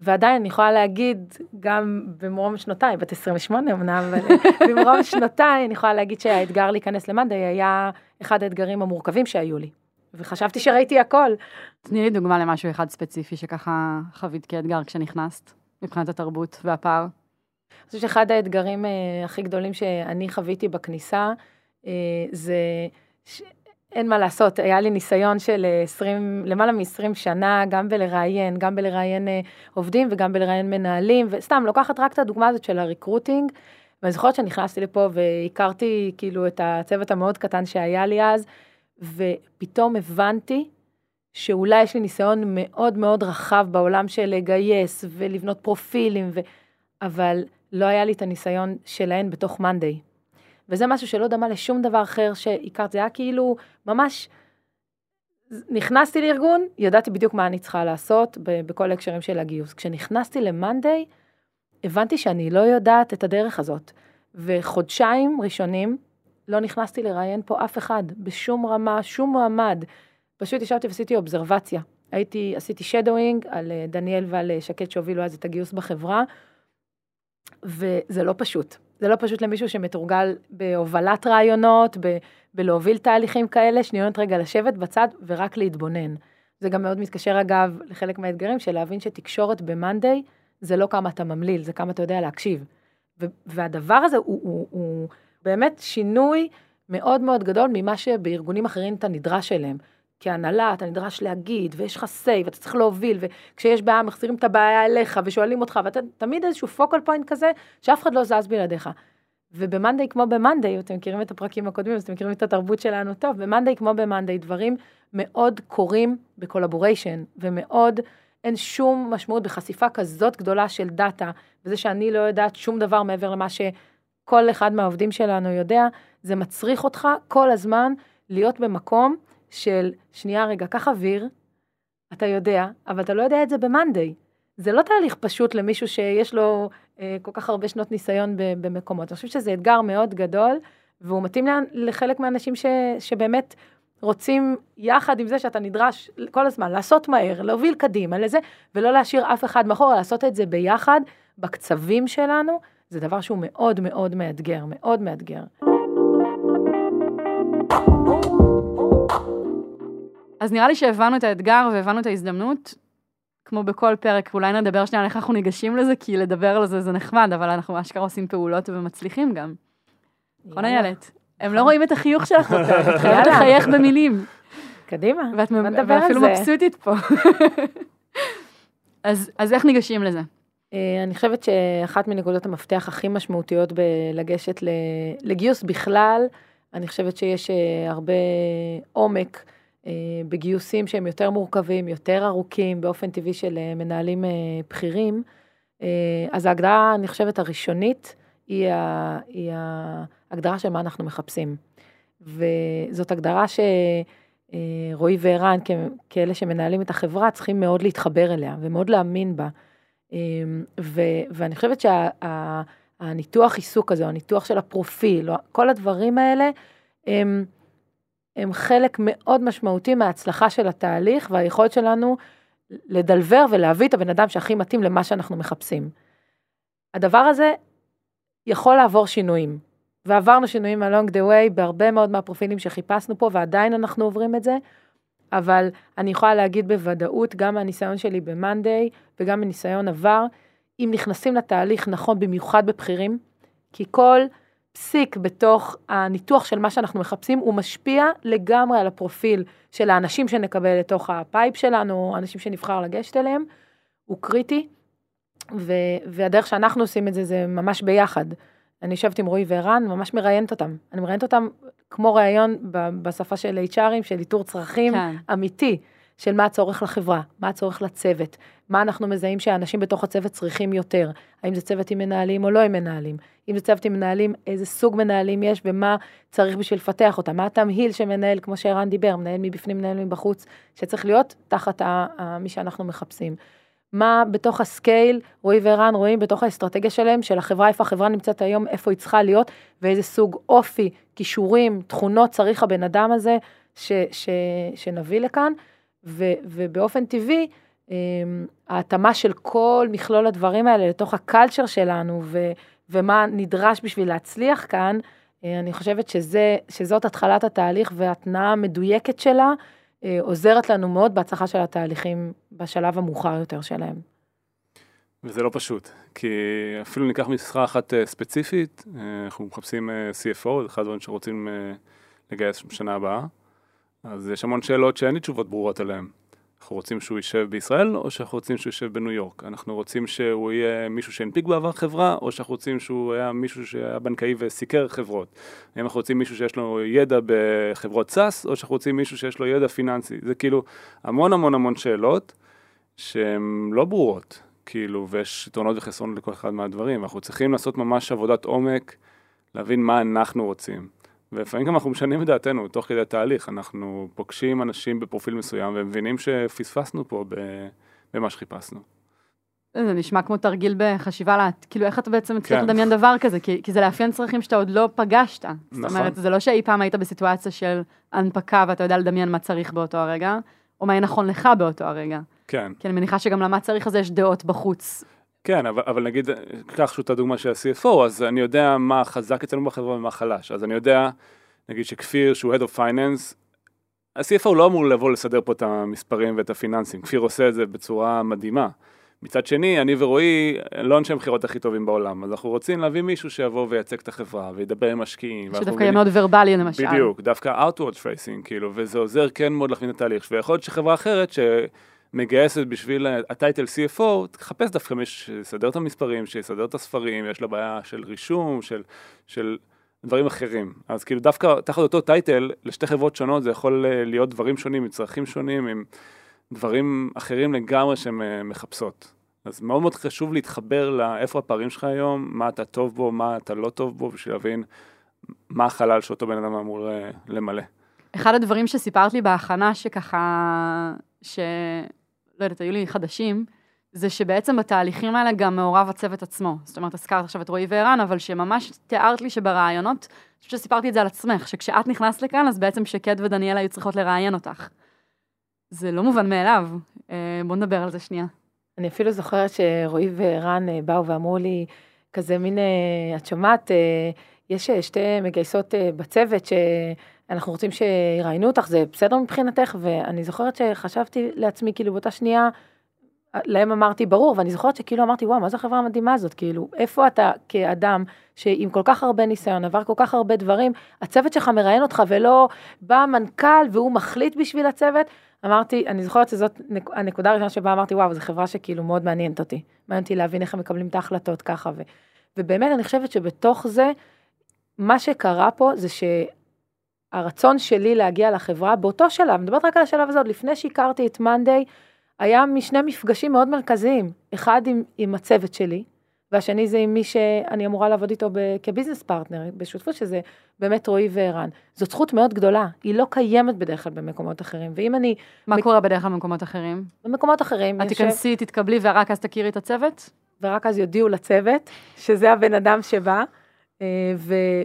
Speaker 3: ועדיין אני יכולה להגיד, גם במרום שנותיי, בת 28 אמנם, אבל במרום שנותיי אני יכולה להגיד שהאתגר להיכנס למאנדיי היה אחד האתגרים המורכבים שהיו לי. וחשבתי שראיתי הכל.
Speaker 1: תני לי דוגמה למשהו אחד ספציפי שככה חווית כאתגר כשנכנסת, מבחינת התרבות והפער.
Speaker 3: אני חושבת שאחד האתגרים אה, הכי גדולים שאני חוויתי בכניסה, אה, זה אין מה לעשות, היה לי ניסיון של 20, אה, למעלה מ-20 שנה, גם בלראיין, גם בלראיין אה, עובדים וגם בלראיין מנהלים, וסתם, לוקחת רק את הדוגמה הזאת של הריקרוטינג, ואני זוכרת שנכנסתי לפה והכרתי כאילו את הצוות המאוד קטן שהיה לי אז, ופתאום הבנתי שאולי יש לי ניסיון מאוד מאוד רחב בעולם של לגייס ולבנות פרופילים, ו... אבל לא היה לי את הניסיון שלהן בתוך מאנדיי. וזה משהו שלא דמה לשום דבר אחר שהכרת, זה היה כאילו ממש, נכנסתי לארגון, ידעתי בדיוק מה אני צריכה לעשות בכל ההקשרים של הגיוס. כשנכנסתי למאנדיי, הבנתי שאני לא יודעת את הדרך הזאת. וחודשיים ראשונים לא נכנסתי לראיין פה אף אחד, בשום רמה, שום מועמד. פשוט ישבתי ועשיתי אובזרבציה. הייתי, עשיתי שדואינג על אה, דניאל ועל אה, שקד שהובילו אז את הגיוס בחברה, וזה לא פשוט. זה לא פשוט למישהו שמתורגל בהובלת רעיונות, ב- בלהוביל תהליכים כאלה, שניונת רגע לשבת בצד ורק להתבונן. זה גם מאוד מתקשר אגב לחלק מהאתגרים של להבין שתקשורת ב-Monday זה לא כמה אתה ממליל, זה כמה אתה יודע להקשיב. ו- והדבר הזה הוא, הוא, הוא באמת שינוי מאוד מאוד גדול ממה שבארגונים אחרים אתה נדרש אליהם. כהנהלה אתה נדרש להגיד, ויש לך say, ואתה צריך להוביל, וכשיש בעיה מחזירים את הבעיה אליך, ושואלים אותך, ואתה תמיד איזשהו focal point כזה, שאף אחד לא זז בלעדיך. ובמאנדיי כמו במאנדיי, אתם מכירים את הפרקים הקודמים, אז אתם מכירים את התרבות שלנו טוב, במאנדיי כמו במאנדיי, דברים מאוד קורים ב collaboration, ומאוד אין שום משמעות בחשיפה כזאת גדולה של דאטה, וזה שאני לא יודעת שום דבר מעבר למה שכל אחד מהעובדים שלנו יודע, זה מצריך אותך כל הזמן להיות במקום של, שנייה רגע, קח אוויר, אתה יודע, אבל אתה לא יודע את זה ב-Monday. זה לא תהליך פשוט למישהו שיש לו אה, כל כך הרבה שנות ניסיון במקומות. אני חושבת שזה אתגר מאוד גדול, והוא מתאים לחלק מהאנשים ש, שבאמת רוצים, יחד עם זה שאתה נדרש כל הזמן לעשות מהר, להוביל קדימה לזה, ולא להשאיר אף אחד מאחורה, לעשות את זה ביחד, בקצבים שלנו, זה דבר שהוא מאוד מאוד מאתגר, מאוד מאתגר.
Speaker 1: אז נראה לי שהבנו את האתגר והבנו את ההזדמנות. כמו בכל פרק, אולי נדבר שנייה על איך אנחנו ניגשים לזה, כי לדבר על זה זה נחמד, אבל אנחנו אשכרה עושים פעולות ומצליחים גם. נכון איילת? הם לא רואים את החיוך שלך יותר, את חייבת לחייך במילים.
Speaker 3: קדימה,
Speaker 1: ואת אפילו מבסוטית פה. אז, אז איך ניגשים לזה?
Speaker 3: אה, אני חושבת שאחת מנקודות המפתח הכי משמעותיות בלגשת לגיוס בכלל, אני חושבת שיש אה, הרבה עומק בגיוסים שהם יותר מורכבים, יותר ארוכים, באופן טבעי של מנהלים בכירים. אז ההגדרה, אני חושבת, הראשונית, היא, ההגדרה של מה אנחנו מחפשים. וזאת הגדרה שרועי וערן, כאלה שמנהלים את החברה, צריכים מאוד להתחבר אליה ומאוד להאמין בה. אמ, ו, ואני חושבת שהניתוח שה, עיסוק הזה, או הניתוח של הפרופיל, כל הדברים האלה, הם, הם חלק מאוד משמעותי מההצלחה של התהליך והיכולת שלנו לדלבר ולהביא את הבן אדם שהכי מתאים למה שאנחנו מחפשים. הדבר הזה יכול לעבור שינויים, ועברנו שינויים along the way בהרבה מאוד מהפרופילים שחיפשנו פה, ועדיין אנחנו עוברים את זה, אבל אני יכולה להגיד בוודאות, גם מהניסיון שלי ב-Monday וגם מניסיון עבר, אם נכנסים לתהליך נכון, במיוחד בבכירים, כי כל פסיק בתוך הניתוח של מה שאנחנו מחפשים, הוא משפיע לגמרי על הפרופיל של האנשים שנקבל לתוך ה pipe שלנו, אנשים שנבחר לגשת אליהם, הוא קריטי, ו- והדרך שאנחנו עושים את זה, זה ממש ביחד. אני יושבת עם רועי וערן, ממש מראיינת אותם. אני מראיינת אותם כמו ראיון בשפה של HR ים, של איתור צרכים כן. אמיתי, של מה הצורך לחברה, מה הצורך לצוות, מה אנחנו מזהים שהאנשים בתוך הצוות צריכים יותר, האם זה צוות עם מנהלים או לא עם מנהלים, אם זה צוות עם מנהלים, איזה סוג מנהלים יש ומה צריך בשביל לפתח אותם, מה התמהיל שמנהל, כמו שערן דיבר, מנהל מבפנים, מנהל מבחוץ, שצריך להיות תחת מי שאנחנו מחפשים. מה בתוך הסקייל, רועי וערן רואים בתוך האסטרטגיה שלהם, של החברה, איפה החברה נמצאת היום, איפה היא צריכה להיות, ואיזה סוג אופי, כישורים, תכונות צריך הבן אדם הזה ש, ש, שנביא לכאן, ו, ובאופן טבעי, אמ, ההתאמה של כל מכלול הדברים האלה לתוך הקלצ'ר שלנו, ו, ומה נדרש בשביל להצליח כאן, אה, אני חושבת שזה, שזאת התחלת התהליך והתנאה המדויקת שלה, אה, עוזרת לנו מאוד בהצלחה של התהליכים בשלב המאוחר יותר שלהם.
Speaker 2: וזה לא פשוט, כי אפילו ניקח משרה אחת אה, ספציפית, אנחנו מחפשים CFO, זה אחד הדברים שרוצים לגייס בשנה הבאה, אז יש המון שאלות שאין לי תשובות ברורות עליהן. אנחנו רוצים שהוא יישב בישראל, או שאנחנו רוצים שהוא יישב בניו יורק? אנחנו רוצים שהוא יהיה מישהו שהנפיק בעבר חברה, או שאנחנו רוצים שהוא היה מישהו שהיה בנקאי וסיקר חברות? האם אנחנו רוצים מישהו שיש לו ידע בחברות סאס, או שאנחנו רוצים מישהו שיש לו ידע פיננסי? זה כאילו המון המון המון שאלות שהן לא ברורות, כאילו, ויש יתרונות וחסרונות לכל אחד מהדברים. אנחנו צריכים לעשות ממש עבודת עומק, להבין מה אנחנו רוצים. ולפעמים גם אנחנו משנים את דעתנו תוך כדי התהליך, אנחנו פוגשים אנשים בפרופיל מסוים ומבינים שפספסנו פה במה שחיפשנו.
Speaker 1: זה נשמע כמו תרגיל בחשיבה, לה, כאילו איך אתה בעצם מצליח כן. לדמיין דבר כזה, כי, כי זה לאפיין צרכים שאתה עוד לא פגשת. נכון. זאת אומרת, זה לא שאי פעם היית בסיטואציה של הנפקה ואתה יודע לדמיין מה צריך באותו הרגע, או מה יהיה נכון לך באותו הרגע.
Speaker 2: כן.
Speaker 1: כי אני מניחה שגם למה צריך הזה יש דעות בחוץ.
Speaker 2: כן, אבל, אבל נגיד, קח שוב את הדוגמה של ה-CFO, אז אני יודע מה חזק אצלנו בחברה ומה חלש. אז אני יודע, נגיד שכפיר, שהוא Head of Finance, ה-CFO לא אמור לבוא לסדר פה את המספרים ואת הפיננסים, כפיר עושה את זה בצורה מדהימה. מצד שני, אני ורועי לא אנשי המכירות הכי טובים בעולם, אז אנחנו רוצים להביא מישהו שיבוא וייצג את החברה וידבר עם משקיעים.
Speaker 1: שדווקא יהיה מאוד ורבלי למשל.
Speaker 2: בדיוק, דווקא outward facing, כאילו, וזה עוזר כן מאוד להכווין את התהליך, ויכול להיות שחברה אחרת, ש... מגייסת בשביל הטייטל CFO, תחפש דווקא מי שיסדר את המספרים, שיסדר את הספרים, יש לה בעיה של רישום, של, של דברים אחרים. אז כאילו דווקא תחת אותו טייטל, לשתי חברות שונות זה יכול אה, להיות דברים שונים, מצרכים שונים, עם דברים אחרים לגמרי שהן אה, מחפשות. אז מאוד מאוד חשוב להתחבר לאיפה הפערים שלך היום, מה אתה טוב בו, מה אתה לא טוב בו, בשביל להבין מה החלל שאותו בן אדם אמור אה, למלא.
Speaker 1: אחד הדברים שסיפרת לי בהכנה, שככה, שלא יודעת, היו לי חדשים, זה שבעצם בתהליכים האלה גם מעורב הצוות עצמו. זאת אומרת, הזכרת עכשיו את רועי וערן, אבל שממש תיארת לי שברעיונות, אני חושבת שסיפרתי את זה על עצמך, שכשאת נכנסת לכאן, אז בעצם שקד ודניאל היו צריכות לראיין אותך. זה לא מובן מאליו. אה, בוא נדבר על זה שנייה.
Speaker 3: אני אפילו זוכרת שרועי וערן אה, באו ואמרו לי, כזה מין, אה, את שומעת, יש שתי מגייסות בצוות שאנחנו רוצים שיראיינו אותך, זה בסדר מבחינתך? ואני זוכרת שחשבתי לעצמי, כאילו באותה שנייה, להם אמרתי ברור, ואני זוכרת שכאילו אמרתי, וואו, מה זו החברה המדהימה הזאת? כאילו, איפה אתה כאדם שעם כל כך הרבה ניסיון, עבר כל כך הרבה דברים, הצוות שלך מראיין אותך ולא בא מנכ"ל והוא מחליט בשביל הצוות? אמרתי, אני זוכרת שזאת הנקודה הראשונה שבה אמרתי, וואו, זו חברה שכאילו מאוד מעניינת אותי. מעניין אותי להבין איך הם מקבלים את ההחלטות ככה. ו... ובאמת, אני חושבת שבתוך זה, מה שקרה פה זה שהרצון שלי להגיע לחברה, באותו שלב, אני מדברת רק על השלב הזה, עוד לפני שהכרתי את מאנדיי, היה משני מפגשים מאוד מרכזיים. אחד עם, עם הצוות שלי, והשני זה עם מי שאני אמורה לעבוד איתו ב- כ business partner, בשותפות, שזה באמת רועי וערן. זאת זכות מאוד גדולה, היא לא קיימת בדרך כלל במקומות אחרים, ואם אני...
Speaker 1: מה מק... קורה בדרך כלל במקקומות אחרים?
Speaker 3: במקומות אחרים.
Speaker 1: את תיכנסי, תתקבלי, ורק אז תכירי את הצוות?
Speaker 3: ורק אז יודיעו לצוות, שזה הבן אדם שבא, אה,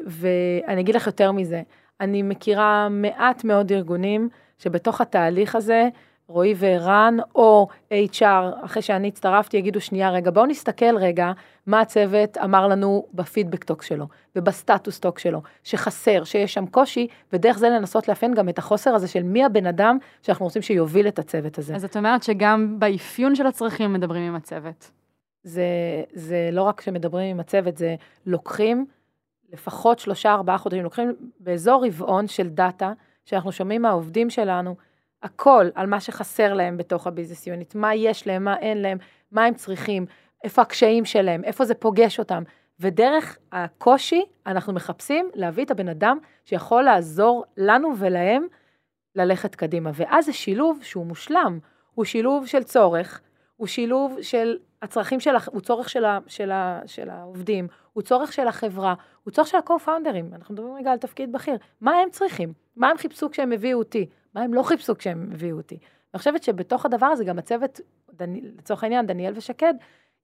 Speaker 3: ואני אגיד לך יותר מזה, אני מכירה מעט מאוד ארגונים שבתוך התהליך הזה, רועי וערן, או HR, אחרי שאני הצטרפתי, יגידו, שנייה, רגע, בואו נסתכל רגע מה הצוות אמר לנו בפידבק טוק שלו, ובסטטוס טוק שלו, שחסר, שיש שם קושי, ודרך זה לנסות לאפיין גם את החוסר הזה של מי הבן אדם שאנחנו רוצים שיוביל את הצוות הזה.
Speaker 1: אז את אומרת שגם באפיון של הצרכים מדברים עם הצוות.
Speaker 3: זה, זה לא רק שמדברים עם הצוות, זה לוקחים לפחות שלושה, ארבעה חודשים, לוקחים באזור רבעון של data, שאנחנו שומעים מהעובדים שלנו, הכל על מה שחסר להם בתוך ה business unit, מה יש להם, מה אין להם, מה הם צריכים, איפה הקשיים שלהם, איפה זה פוגש אותם. ודרך הקושי אנחנו מחפשים להביא את הבן אדם שיכול לעזור לנו ולהם ללכת קדימה. ואז זה שילוב שהוא מושלם, הוא שילוב של צורך, הוא שילוב של הצרכים של, הוא צורך של, ה, של, ה, של העובדים, הוא צורך של החברה, הוא צורך של ה-co-founders, אנחנו מדברים רגע על תפקיד בכיר, מה הם צריכים? מה הם חיפשו כשהם הביאו אותי? מה הם לא חיפשו כשהם הביאו אותי? אני חושבת שבתוך הדבר הזה גם הצוות, דני, לצורך העניין, דניאל ושקד,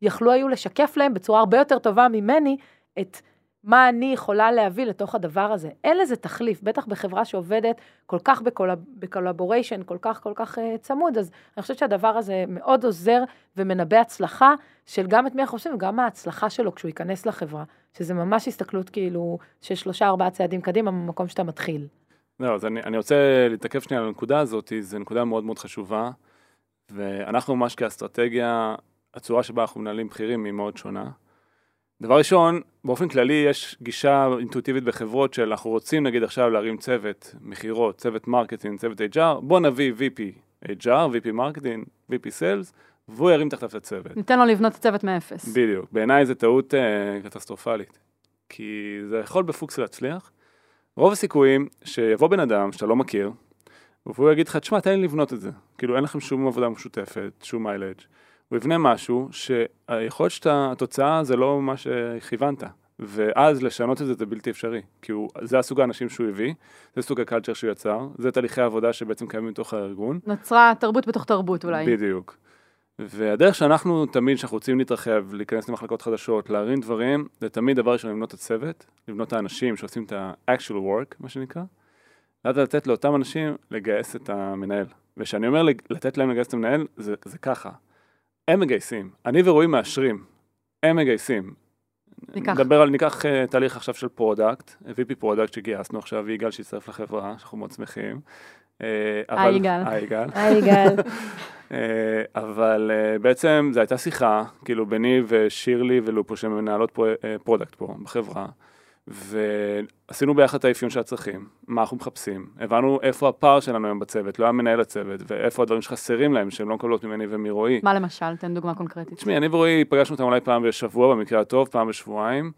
Speaker 3: יכלו היו לשקף להם בצורה הרבה יותר טובה ממני את מה אני יכולה להביא לתוך הדבר הזה. אין לזה תחליף, בטח בחברה שעובדת כל כך בקולבוריישן, כל כך כל כך uh, צמוד, אז אני חושבת שהדבר הזה מאוד עוזר ומנבא הצלחה של גם את מי אנחנו חושבים וגם ההצלחה שלו כשהוא ייכנס לחברה, שזה ממש הסתכלות כאילו של שלושה ארבעה צעדים קדימה במקום שאתה מתחיל.
Speaker 2: לא, אז אני, אני רוצה להתעכב שנייה על הנקודה הזאת, זו נקודה מאוד מאוד חשובה, ואנחנו ממש כאסטרטגיה, הצורה שבה אנחנו מנהלים בכירים היא מאוד שונה. דבר ראשון, באופן כללי יש גישה אינטואיטיבית בחברות של אנחנו רוצים נגיד עכשיו להרים צוות מכירות, צוות marketing, צוות HR, בוא נביא VP HR, VP marketing, VP Sales, והוא ירים תחתיו את הצוות.
Speaker 1: ניתן לו לבנות את הצוות מאפס.
Speaker 2: בדיוק. בעיניי זו טעות uh, קטסטרופלית. כי זה יכול בפוקס להצליח. רוב הסיכויים שיבוא בן אדם שאתה לא מכיר, והוא יגיד לך, תשמע, תן לי לבנות את זה. כאילו אין לכם שום עבודה משותפת, שום מיילג'. הוא יבנה משהו שהיכול להיות שהתוצאה זה לא מה שכיוונת. ואז לשנות את זה זה בלתי אפשרי, כי הוא, זה הסוג האנשים שהוא הביא, זה סוג הקלצ'ר שהוא יצר, זה תהליכי העבודה שבעצם קיימים בתוך הארגון.
Speaker 1: נוצרה תרבות בתוך תרבות אולי.
Speaker 2: בדיוק. והדרך שאנחנו תמיד, שאנחנו רוצים להתרחב, להיכנס למחלקות חדשות, להרים דברים, זה תמיד דבר ראשון לבנות את הצוות, לבנות את האנשים שעושים את ה-actual work, מה שנקרא, ואז לתת לאותם אנשים לגייס את המנהל. וכשאני אומר לתת להם לגייס את המנהל, זה, זה ככה. הם מגייסים, אני ורועי מאשרים, הם מגייסים.
Speaker 1: ניקח.
Speaker 2: נדבר על, ניקח uh, תהליך עכשיו של product, VP product שגייסנו עכשיו, יגאל שהצטרף לחברה, שאנחנו מאוד שמחים.
Speaker 1: אה, היי יגאל.
Speaker 2: היי יגאל.
Speaker 3: היי יגאל.
Speaker 2: אה, אבל בעצם זו הייתה שיחה, כאילו ביני ושירלי ולופו שמנהלות product פה בחברה. ועשינו ביחד את האפיון של הצרכים, מה אנחנו מחפשים, הבנו איפה הפער שלנו היום בצוות, לא היה מנהל הצוות, ואיפה הדברים שחסרים להם, שהם לא מקבלות ממני ומרועי.
Speaker 1: מה למשל? תן דוגמה קונקרטית.
Speaker 2: תשמעי, אני ורועי פגשנו אותם אולי פעם בשבוע, במקרה הטוב, פעם בשבועיים.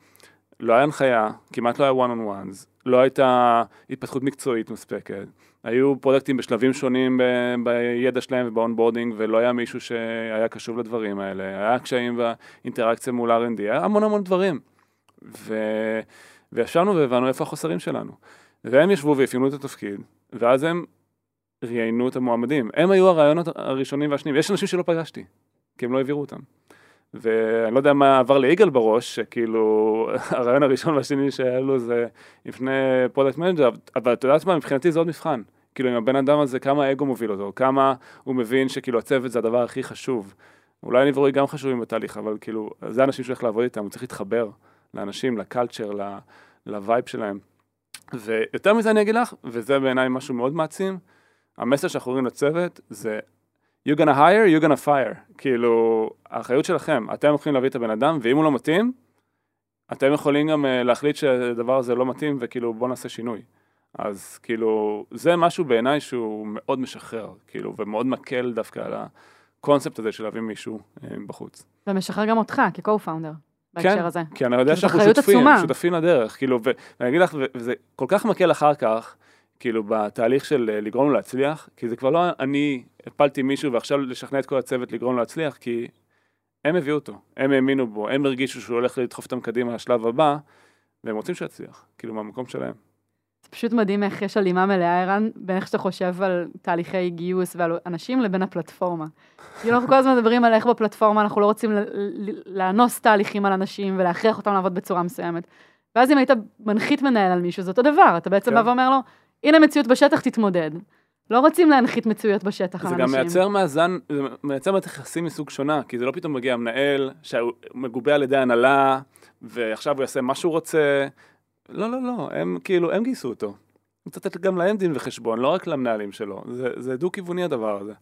Speaker 2: לא היה הנחיה, כמעט לא היה one on ones, לא הייתה התפתחות מקצועית מספקת. היו product ים בשלבים שונים ב- בידע שלהם וב onboarding, ולא היה מישהו שהיה קשוב לדברים האלה. היה קשיים באינטראקציה מול R&D, היה המון המון דברים. ו... וישבנו והבנו איפה החוסרים שלנו. והם ישבו ואפיינו את התפקיד, ואז הם ראיינו את המועמדים. הם היו הראיונות הראשונים והשניים. יש אנשים שלא פגשתי, כי הם לא העבירו אותם. ואני לא יודע מה עבר ליגאל בראש, שכאילו הריאיון הראשון והשני שהיה לו זה לפני product manager, אבל את יודעת מה, מבחינתי זה עוד מבחן. כאילו עם הבן אדם הזה, כמה האגו מוביל אותו, כמה הוא מבין שכאילו הצוות זה הדבר הכי חשוב. אולי אני ורועי גם חשובים בתהליך, אבל כאילו, זה האנשים שהולך לעבוד איתם, הוא צריך להתחבר לאנשים, לקלצ'ר, לווייב שלהם. ויותר מזה אני אגיד לך, וזה בעיניי משהו מאוד מעצים, המסר שאנחנו רואים לצוות זה you're gonna hire, you're gonna fire. כאילו, האחריות שלכם, אתם יכולים להביא את הבן אדם, ואם הוא לא מתאים, אתם יכולים גם uh, להחליט שהדבר הזה לא מתאים, וכאילו בוא נעשה שינוי. אז כאילו, זה משהו בעיניי שהוא מאוד משחרר, כאילו, ומאוד מקל דווקא על הקונספט הזה של להביא מישהו uh, בחוץ.
Speaker 1: ומשחרר גם אותך כ-co-founder. בהקשר
Speaker 2: כן,
Speaker 1: הזה.
Speaker 2: כי אני יודע שאנחנו שותפים,
Speaker 1: עצומה.
Speaker 2: שותפים לדרך, כאילו, ואני אגיד לך, וזה כל כך מקל אחר כך, כאילו, בתהליך של אה, לגרום לו להצליח, כי זה כבר לא אני הפלתי מישהו ועכשיו לשכנע את כל הצוות לגרום לו להצליח, כי הם הביאו אותו, הם האמינו בו, הם הרגישו שהוא הולך לדחוף אותם קדימה לשלב הבא, והם רוצים שיצליח, כאילו, מהמקום שלהם.
Speaker 1: זה פשוט מדהים איך יש הלימה מלאה, ערן, בין איך שאתה חושב על תהליכי גיוס ועל אנשים לבין הפלטפורמה. כאילו אנחנו כל הזמן מדברים על איך בפלטפורמה אנחנו לא רוצים לאנוס תהליכים על אנשים ולהכריח אותם לעבוד בצורה מסוימת. ואז אם היית מנחית מנהל על מישהו, זה אותו דבר, אתה בעצם
Speaker 2: כן.
Speaker 1: בא ואומר לו, הנה מציאות בשטח, תתמודד. לא רוצים להנחית מציאויות בשטח על
Speaker 2: זה
Speaker 1: אנשים.
Speaker 2: גם מייצר מאזן, זה מייצר מערכת יחסים מסוג שונה, כי זה לא פתאום מגיע מנהל שהוא מגובה על ידי הנהלה, ועכשיו הוא יעשה מה שהוא רוצה. לא, לא, לא, הם כאילו, הם גייסו אותו. צריך לתת גם להם דין וחשבון, לא רק למנהלים שלו. זה, זה דו-כיווני הדבר הזה.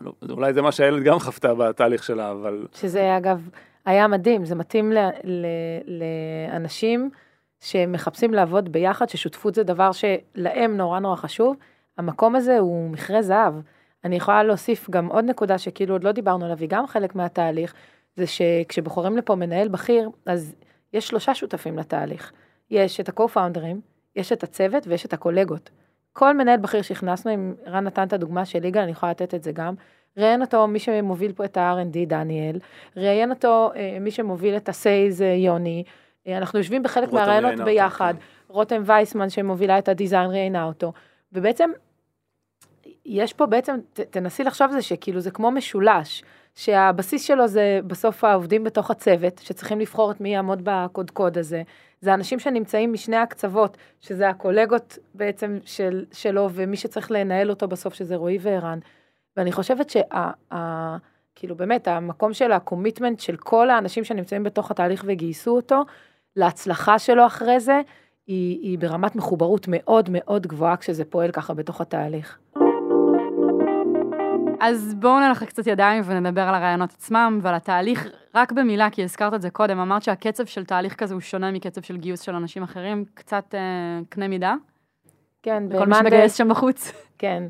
Speaker 2: לא, אולי זה מה שהילד גם חוותה בתהליך שלה, אבל
Speaker 3: שזה אגב היה מדהים, זה מתאים ל, ל, לאנשים שמחפשים לעבוד ביחד, ששותפות זה דבר שלהם נורא נורא חשוב. המקום הזה הוא מכרה זהב. אני יכולה להוסיף גם עוד נקודה שכאילו עוד לא דיברנו עליו, היא גם חלק מהתהליך, זה שכשבוחרים לפה מנהל בכיר, אז יש שלושה שותפים לתהליך. יש את ה-co-founders, יש את הצוות ויש את הקולגות. כל מנהל בכיר שהכנסנו, אם רן נתן את הדוגמה של ליגה, אני יכולה לתת את זה גם. ראיין אותו מי שמוביל פה את ה-R&D, דניאל, ראיין אותו אה, מי שמוביל את ה-Sales, אה, יוני. אה, אנחנו יושבים בחלק מהרעיונות
Speaker 2: ראיינה אותו,
Speaker 3: ביחד.
Speaker 2: כן.
Speaker 3: רותם וייסמן שמובילה את הדיזיין ראיינה אותו. ובעצם, יש פה בעצם, ת, תנסי לחשוב על זה שכאילו זה כמו משולש, שהבסיס שלו זה בסוף העובדים בתוך הצוות, שצריכים לבחור את מי יעמוד בקודקוד הזה. זה אנשים שנמצאים משני הקצוות, שזה הקולגות בעצם של, שלו, ומי שצריך לנהל אותו בסוף, שזה רועי וערן. ואני חושבת שה... ה, כאילו באמת, המקום של הקומיטמנט של כל האנשים שנמצאים בתוך התהליך וגייסו אותו, להצלחה שלו אחרי זה, היא, היא ברמת מחוברות מאוד מאוד גבוהה כשזה פועל ככה בתוך התהליך.
Speaker 1: אז בואו נלך קצת ידיים ונדבר על הרעיונות עצמם ועל התהליך, רק במילה, כי הזכרת את זה קודם, אמרת שהקצב של תהליך כזה הוא שונה מקצב של גיוס של אנשים אחרים, קצת אה, קנה מידה,
Speaker 3: כן,
Speaker 1: לכל מי
Speaker 3: ב-Monday-
Speaker 1: שמגייס שם בחוץ.
Speaker 3: כן.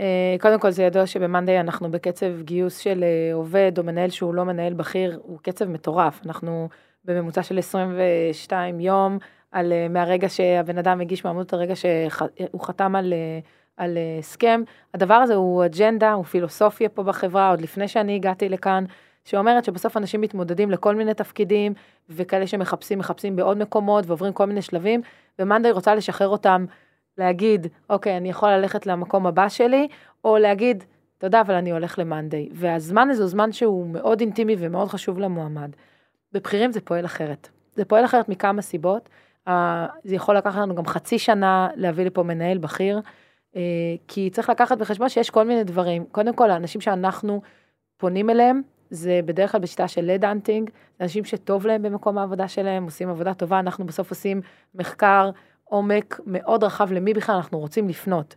Speaker 3: אה, קודם כל זה ידוע שבמאנדיי אנחנו בקצב גיוס של אה, עובד או מנהל שהוא לא מנהל בכיר, הוא קצב מטורף. אנחנו בממוצע של 22 יום, על, אה, מהרגע שהבן אדם הגיש מעמוד, הרגע שהוא חתם על, על אה, הסכם. הדבר הזה הוא אג'נדה, הוא פילוסופיה פה בחברה, עוד לפני שאני הגעתי לכאן, שאומרת שבסוף אנשים מתמודדים לכל מיני תפקידים, וכאלה שמחפשים, מחפשים בעוד מקומות ועוברים כל מיני שלבים, ומאנדיי רוצה לשחרר אותם להגיד, אוקיי, אני יכול ללכת למקום הבא שלי, או להגיד, תודה, אבל אני הולך למאנדיי. והזמן הזה הוא זמן שהוא מאוד אינטימי ומאוד חשוב למועמד. בבכירים זה פועל אחרת. זה פועל אחרת מכמה סיבות. זה יכול לקחת לנו גם חצי שנה להביא לפה מנהל בכיר, כי צריך לקחת בחשבון שיש כל מיני דברים. קודם כל, האנשים שאנחנו פונים אליהם, זה בדרך כלל בשיטה של head hunting, אנשים שטוב להם במקום העבודה שלהם, עושים עבודה טובה, אנחנו בסוף עושים מחקר עומק מאוד רחב למי בכלל אנחנו רוצים לפנות.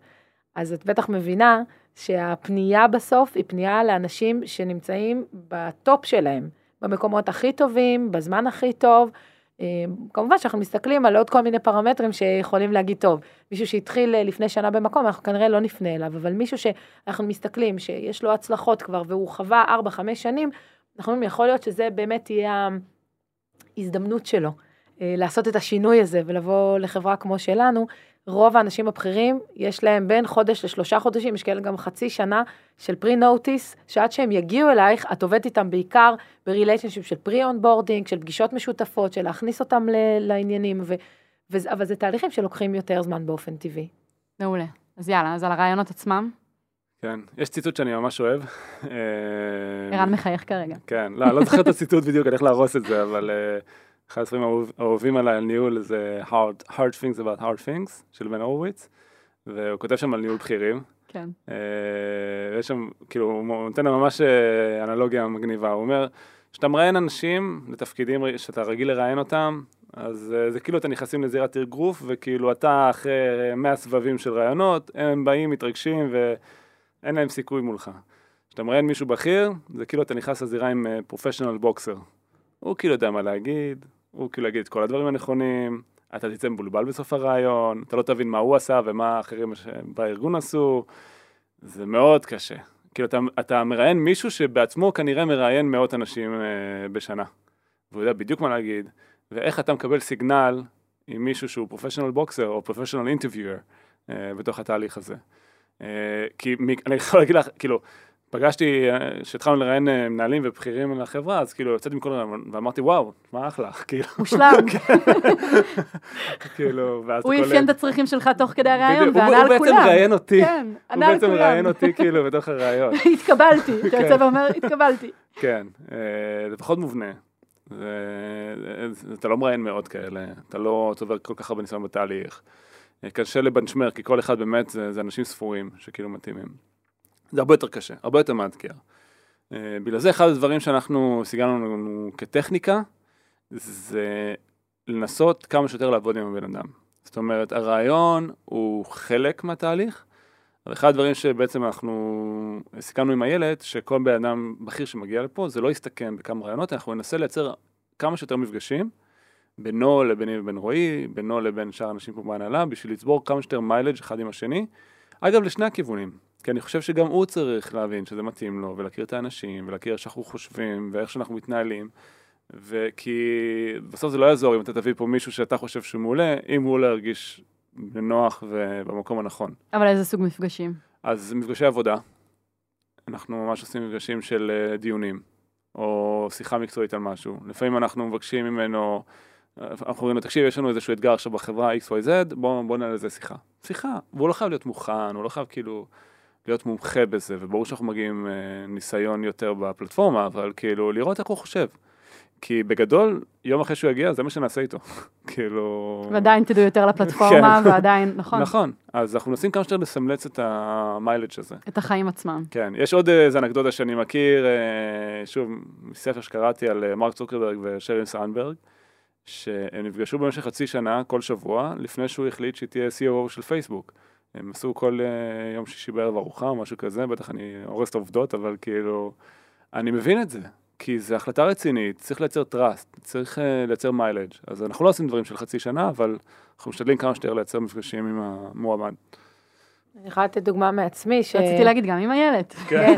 Speaker 3: אז את בטח מבינה שהפנייה בסוף היא פנייה לאנשים שנמצאים ב top שלהם, במקומות הכי טובים, בזמן הכי טוב. אה, כמובן שאנחנו מסתכלים על עוד כל מיני פרמטרים שיכולים להגיד, טוב, מישהו שהתחיל אה, לפני שנה במקום, אנחנו כנראה לא נפנה אליו, אבל מישהו שאנחנו מסתכלים, שיש לו הצלחות כבר והוא חווה 4-5 שנים, אנחנו אומרים, יכול להיות שזה באמת יהיה ההזדמנות שלו. אה, לעשות את השינוי הזה ולבוא לחברה כמו שלנו, רוב האנשים הבכירים, יש להם בין חודש לשלושה חודשים, יש כאלה גם חצי שנה של pre-notice, שעד שהם יגיעו אלייך, את עובדת איתם בעיקר ב relationship של pre-onboarding, של פגישות משותפות, של להכניס אותם לעניינים, ו, ו, אבל זה תהליכים שלוקחים יותר זמן באופן טבעי.
Speaker 1: מעולה. אז יאללה, אז על הראיונות עצמם.
Speaker 2: כן, יש ציטוט שאני ממש אוהב.
Speaker 1: אה, ערן מחייך כרגע.
Speaker 2: כן, לא, לא זוכר את הציטוט בדיוק, אני הולך להרוס את זה, אבל אה, אחד הספרים האהובים עליי על ניהול זה hard, hard things about hard things של בן הורוביץ, והוא כותב שם על ניהול בכירים.
Speaker 1: כן.
Speaker 2: יש שם, כאילו, הוא נותן להם ממש אנלוגיה מגניבה, הוא אומר, כשאתה מראיין אנשים לתפקידים שאתה רגיל לראיין אותם, אז uh, זה כאילו אתם נכנסים לזירת אגרוף, וכאילו אתה אחרי 100 סבבים של רעיונות, הם באים, מתרגשים, ואין להם סיכוי מולך. כשאתה מראיין מישהו בכיר, זה כאילו אתה נכנס לזירה עם פרופשיונל בוקסר. הוא כאילו יודע מה להגיד, הוא כאילו יגיד את כל הדברים הנכונים, אתה תצא מבולבל בסוף הרעיון, אתה לא תבין מה הוא עשה ומה האחרים בארגון עשו, זה מאוד קשה. כאילו אתה, אתה מראיין מישהו שבעצמו כנראה מראיין מאות אנשים uh, בשנה, והוא יודע בדיוק מה להגיד. ואיך אתה מקבל סיגנל עם מישהו שהוא פרופשיונל בוקסר או פרופשיונל אינטרוויור בתוך התהליך הזה. Uh, כי אני יכול להגיד לך, כאילו, פגשתי, כשהתחלנו לראיין uh, מנהלים ובכירים לחברה, אז כאילו יצאתי מכל רעיון ואמרתי, וואו, מה אחלה, כאילו.
Speaker 1: מושלם.
Speaker 2: כאילו, ואז
Speaker 1: הוא אפיין את הצרכים שלך תוך כדי הרעיון, וענה
Speaker 2: על כולם. הוא בעצם ראיין אותי.
Speaker 1: כן, ענה על כולם.
Speaker 2: הוא בעצם ראיין אותי כאילו בתוך הרעיון.
Speaker 1: התקבלתי, אתה יוצא ואומר, התקבלתי.
Speaker 2: כן, זה פחות מובנה. אתה לא מראיין מאות כאלה, אתה לא צובר כל כך הרבה ניסיון בתהליך. קשה לבנצ'מר, כי כל אחד באמת זה אנשים ספורים שכאילו מתאימים. זה הרבה יותר קשה, הרבה יותר מאתגר. בגלל זה אחד הדברים שאנחנו סיגלנו לנו כטכניקה, זה לנסות כמה שיותר לעבוד עם הבן אדם. זאת אומרת, הרעיון הוא חלק מהתהליך, אבל אחד הדברים שבעצם אנחנו סיכמנו עם הילד, שכל בן אדם בכיר שמגיע לפה, זה לא יסתכם בכמה רעיונות, אנחנו ננסה לייצר כמה שיותר מפגשים, בינו לביני ובין רועי, בינו לבין שאר האנשים פה בהנהלה, בשביל לצבור כמה שיותר מיילג' אחד עם השני. אגב, לשני הכיוונים, כי אני חושב שגם הוא צריך להבין שזה מתאים לו, ולהכיר את האנשים, ולהכיר איך שאנחנו חושבים, ואיך שאנחנו מתנהלים. וכי בסוף זה לא יעזור אם אתה תביא פה מישהו שאתה חושב שהוא מעולה, אם הוא לא ירגיש בנוח ובמקום הנכון.
Speaker 1: אבל איזה סוג מפגשים?
Speaker 2: אז מפגשי עבודה, אנחנו ממש עושים מפגשים של דיונים, או שיחה מקצועית על משהו. לפעמים אנחנו מבקשים ממנו, אנחנו אומרים לו, תקשיב, יש לנו איזשהו אתגר עכשיו בחברה XYZ, בוא, בוא נעלה לזה שיחה. שיחה, והוא לא חייב להיות מוכן, הוא לא חייב כאילו להיות מומחה בזה, וברור שאנחנו מגיעים ניסיון יותר בפלטפורמה, אבל כאילו לראות איך הוא חושב. כי בגדול, יום אחרי שהוא יגיע, זה מה שנעשה איתו. כאילו...
Speaker 1: ועדיין תדעו יותר לפלטפורמה,
Speaker 2: כן.
Speaker 1: ועדיין, נכון.
Speaker 2: נכון, אז אנחנו מנסים כמה שיותר לסמלץ את המיילג' הזה.
Speaker 1: את החיים עצמם.
Speaker 2: כן, יש עוד איזה אנקדוטה שאני מכיר, שוב, מספר שקראתי על מרק צוקרברג ושרין סנברג, שהם נפגשו במשך חצי שנה, כל שבוע, לפני שהוא החליט שהיא תהיה CEO של פייסבוק. הם עשו כל יום שישי בערב ארוחה או משהו כזה, בטח אני הורס את העובדות, אבל כאילו, אני מבין את זה. כי זו החלטה רצינית, צריך לייצר trust, צריך uh, לייצר מיילג'. אז אנחנו לא עושים דברים של חצי שנה, אבל אנחנו משתדלים כמה שיותר לייצר מפגשים עם המועמד.
Speaker 3: אני יכולה לתת דוגמה מעצמי. ש...
Speaker 1: רציתי להגיד גם עם איילת.
Speaker 2: כן.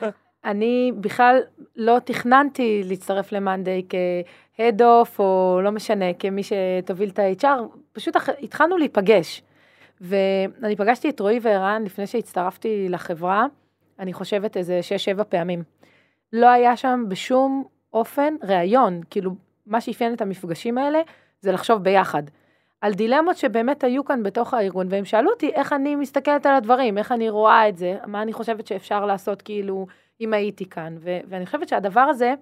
Speaker 3: אני בכלל לא תכננתי להצטרף למאנדיי כ-head of, או לא משנה, כמי שתוביל את ה-HR, פשוט התחלנו להיפגש. ואני פגשתי את רועי וערן לפני שהצטרפתי לחברה, אני חושבת איזה 6-7 פעמים. לא היה שם בשום אופן ראיון, כאילו מה שאפיין את המפגשים האלה זה לחשוב ביחד. על דילמות שבאמת היו כאן בתוך הארגון, והם שאלו אותי איך אני מסתכלת על הדברים, איך אני רואה את זה, מה אני חושבת שאפשר לעשות כאילו אם הייתי כאן. ו- ואני חושבת שהדבר הזה,